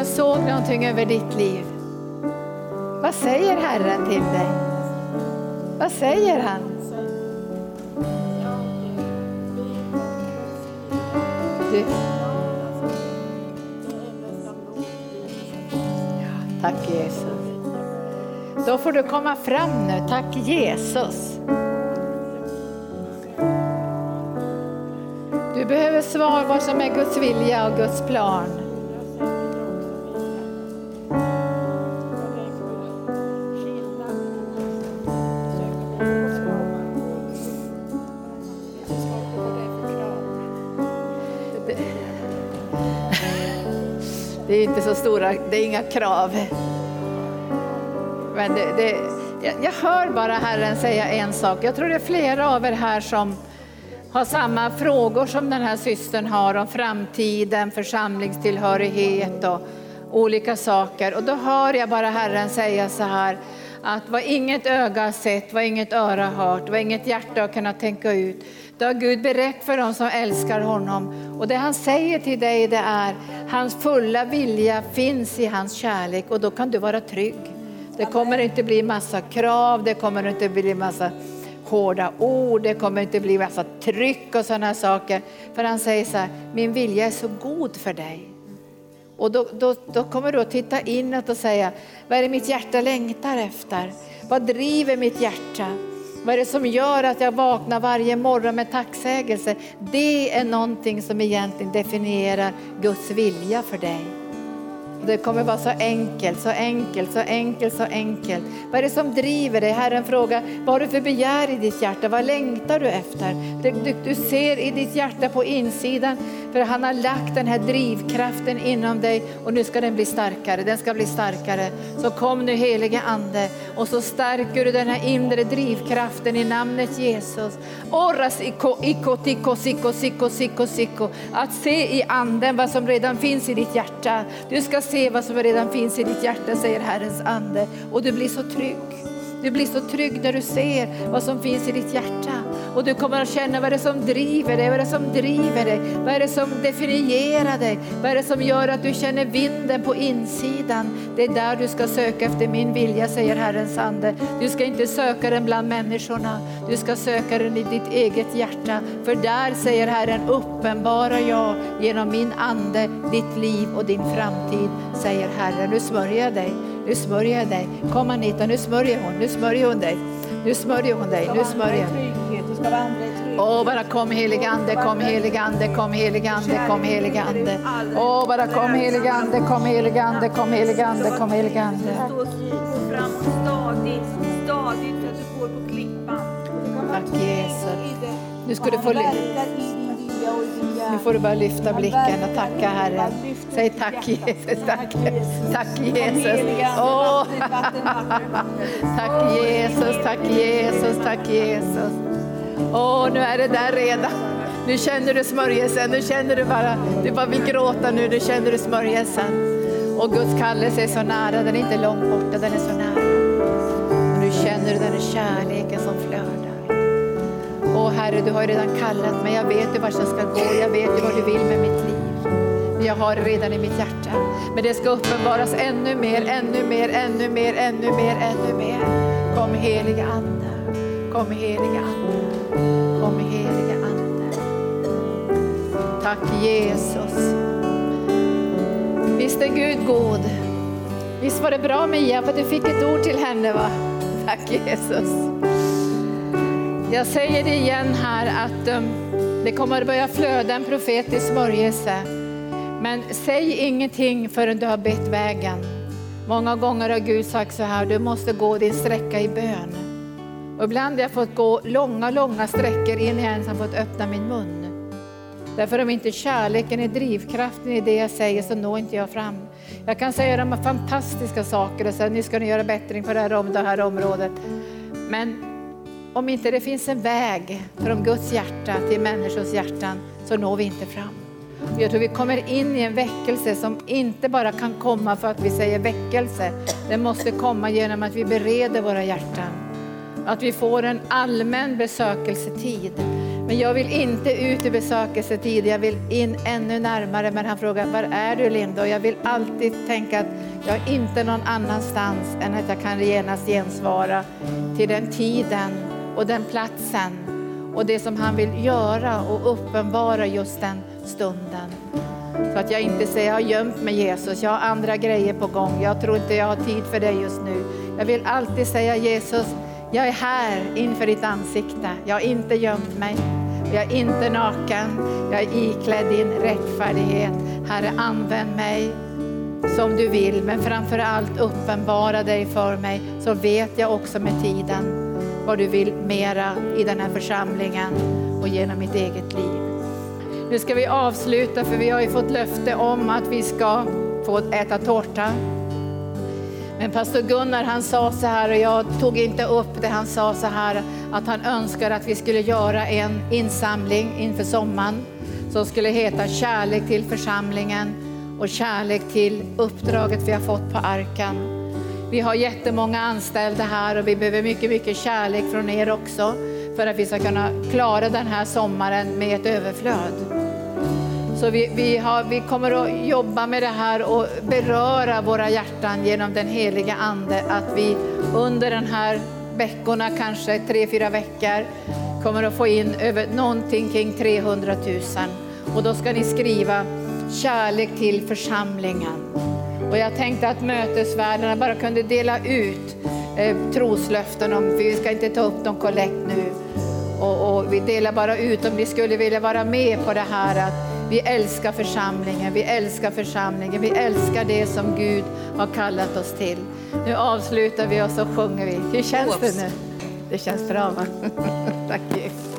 Jag såg någonting över ditt liv. Vad säger Herren till dig? Vad säger han? Du. Ja, tack Jesus. Då får du komma fram nu. Tack Jesus. Du behöver svar vad som är Guds vilja och Guds plan. Är inte så stora, det är inga krav. Men det, det, jag hör bara Herren säga en sak. Jag tror det är flera av er här som har samma frågor som den här systern har om framtiden, församlingstillhörighet och olika saker. Och då hör jag bara Herren säga så här att vad inget öga har sett, vad inget öra har hört, vad inget hjärta har kunnat tänka ut, det har Gud berett för dem som älskar honom. Och det han säger till dig det är, hans fulla vilja finns i hans kärlek och då kan du vara trygg. Det kommer inte bli massa krav, det kommer inte bli massa hårda ord, det kommer inte bli massa tryck och sådana saker. För han säger så här, min vilja är så god för dig. Och då, då, då kommer du att titta inåt och säga, vad är det mitt hjärta längtar efter? Vad driver mitt hjärta? Vad är det som gör att jag vaknar varje morgon med tacksägelse? Det är någonting som egentligen definierar Guds vilja för dig. Det kommer vara så enkelt, så enkelt, så enkelt, så enkelt. Vad är det som driver dig? Herren frågar, vad har du för begär i ditt hjärta? Vad längtar du efter? Du, du, du ser i ditt hjärta på insidan, för han har lagt den här drivkraften inom dig och nu ska den bli starkare. Den ska bli starkare. Så kom nu helige Ande och så stärker du den här inre drivkraften i namnet Jesus. Iko, iko, tiko, siko, siko, siko, siko. Att se i anden vad som redan finns i ditt hjärta. Du ska se vad som redan finns i ditt hjärta, säger Herrens ande. Och du blir så trygg. Du blir så trygg när du ser vad som finns i ditt hjärta. Och du kommer att känna vad det är som driver dig, vad det är som driver dig, vad är det som definierar dig, vad är det som gör att du känner vinden på insidan. Det är där du ska söka efter min vilja, säger Herrens ande. Du ska inte söka den bland människorna, du ska söka den i ditt eget hjärta. För där, säger Herren, uppenbarar jag genom min ande ditt liv och din framtid, säger Herren. Nu smörjer jag dig. Nu smörjer jag dig. Kom Anita, nu smörjer hon. Nu smörjer hon dig. Nu smörjer hon dig. Nu smörjer Åh, bara kom helig ande, kom helig ande, kom helig ande, kom helig ande. Åh, bara kom helig ande, kom helig ande, kom helig ande, kom helig ande. Stadigt, stadigt att du går på klippan. Tack Jesus. Nu ska du få nu får du bara lyfta blicken och tacka Herren. Säg tack Jesus, tack, tack Jesus. Oh. Tack Jesus, tack Jesus, tack Jesus. Åh, oh, nu är det där redan. Nu känner du smörjelsen, nu känner du bara, du bara vill gråta nu, nu känner du smörjelsen. Och Guds kallelse är så nära, den är inte långt borta, den är så nära. Och nu känner du den här kärleken som flödar. Åh Herre, du har ju redan kallat mig, jag vet ju vart jag ska gå, jag vet ju vad du vill med mitt liv. Jag har det redan i mitt hjärta. Men det ska uppenbaras ännu mer, ännu mer, ännu mer, ännu mer, ännu mer. Kom heliga Ande, kom heliga Ande, Tack Jesus. Visst är Gud god? Visst var det bra Mia för att du fick ett ord till henne va? Tack Jesus. Jag säger det igen här att um, det kommer att börja flöda en profetisk smörjelse. Men säg ingenting förrän du har bett vägen. Många gånger har Gud sagt så här, du måste gå din sträcka i bön. Och ibland har jag fått gå långa, långa sträckor innan jag ens har fått öppna min mun. Därför om inte kärleken är drivkraften i det jag säger så når inte jag fram. Jag kan säga de här fantastiska saker och säga nu ska ni göra bättring på det här, om det här området. Men om inte det finns en väg från Guds hjärta till människors hjärtan så når vi inte fram. Jag tror vi kommer in i en väckelse som inte bara kan komma för att vi säger väckelse. Den måste komma genom att vi bereder våra hjärtan. Att vi får en allmän besökelsetid. Men jag vill inte ut i besökelsetid, jag vill in ännu närmare. Men han frågar, var är du Linda? Och jag vill alltid tänka att jag är inte någon annanstans än att jag kan genast gensvara till den tiden och den platsen och det som han vill göra och uppenbara just den stunden. Så att jag inte säger jag har gömt mig Jesus, jag har andra grejer på gång, jag tror inte jag har tid för dig just nu. Jag vill alltid säga Jesus, jag är här inför ditt ansikte, jag har inte gömt mig. Jag är inte naken, jag är iklädd din rättfärdighet. Herre, använd mig som du vill, men framför allt uppenbara dig för mig, så vet jag också med tiden vad du vill mera i den här församlingen och genom mitt eget liv. Nu ska vi avsluta för vi har ju fått löfte om att vi ska få äta tårta. Men pastor Gunnar han sa så här och jag tog inte upp det, han sa så här att han önskar att vi skulle göra en insamling inför sommaren som skulle heta Kärlek till församlingen och kärlek till uppdraget vi har fått på arken. Vi har jättemånga anställda här och vi behöver mycket, mycket kärlek från er också för att vi ska kunna klara den här sommaren med ett överflöd. Så vi, vi, har, vi, kommer att jobba med det här och beröra våra hjärtan genom den heliga Ande. Att vi under den här veckorna, kanske tre, fyra veckor, kommer att få in över någonting kring 300 000. Och då ska ni skriva kärlek till församlingen. Och jag tänkte att mötesvärdarna bara kunde dela ut eh, troslöften om, för vi ska inte ta upp någon kollekt nu. Och, och, vi delar bara ut om ni skulle vilja vara med på det här att vi älskar församlingen, vi älskar församlingen, vi älskar det som Gud har kallat oss till. Nu avslutar vi och så sjunger vi. Hur känns det nu? Det känns bra va? Tack Jesus.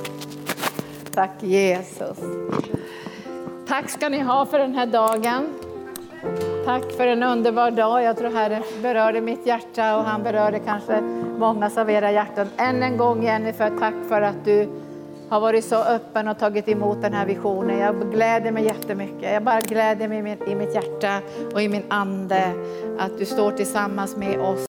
Tack Jesus. Tack ska ni ha för den här dagen. Tack för en underbar dag. Jag tror Herren berörde mitt hjärta och han berörde kanske många av era hjärtan. Än en gång Jennifer, tack för att du har varit så öppen och tagit emot den här visionen. Jag gläder mig jättemycket. Jag bara gläder mig i mitt hjärta och i min ande att du står tillsammans med oss.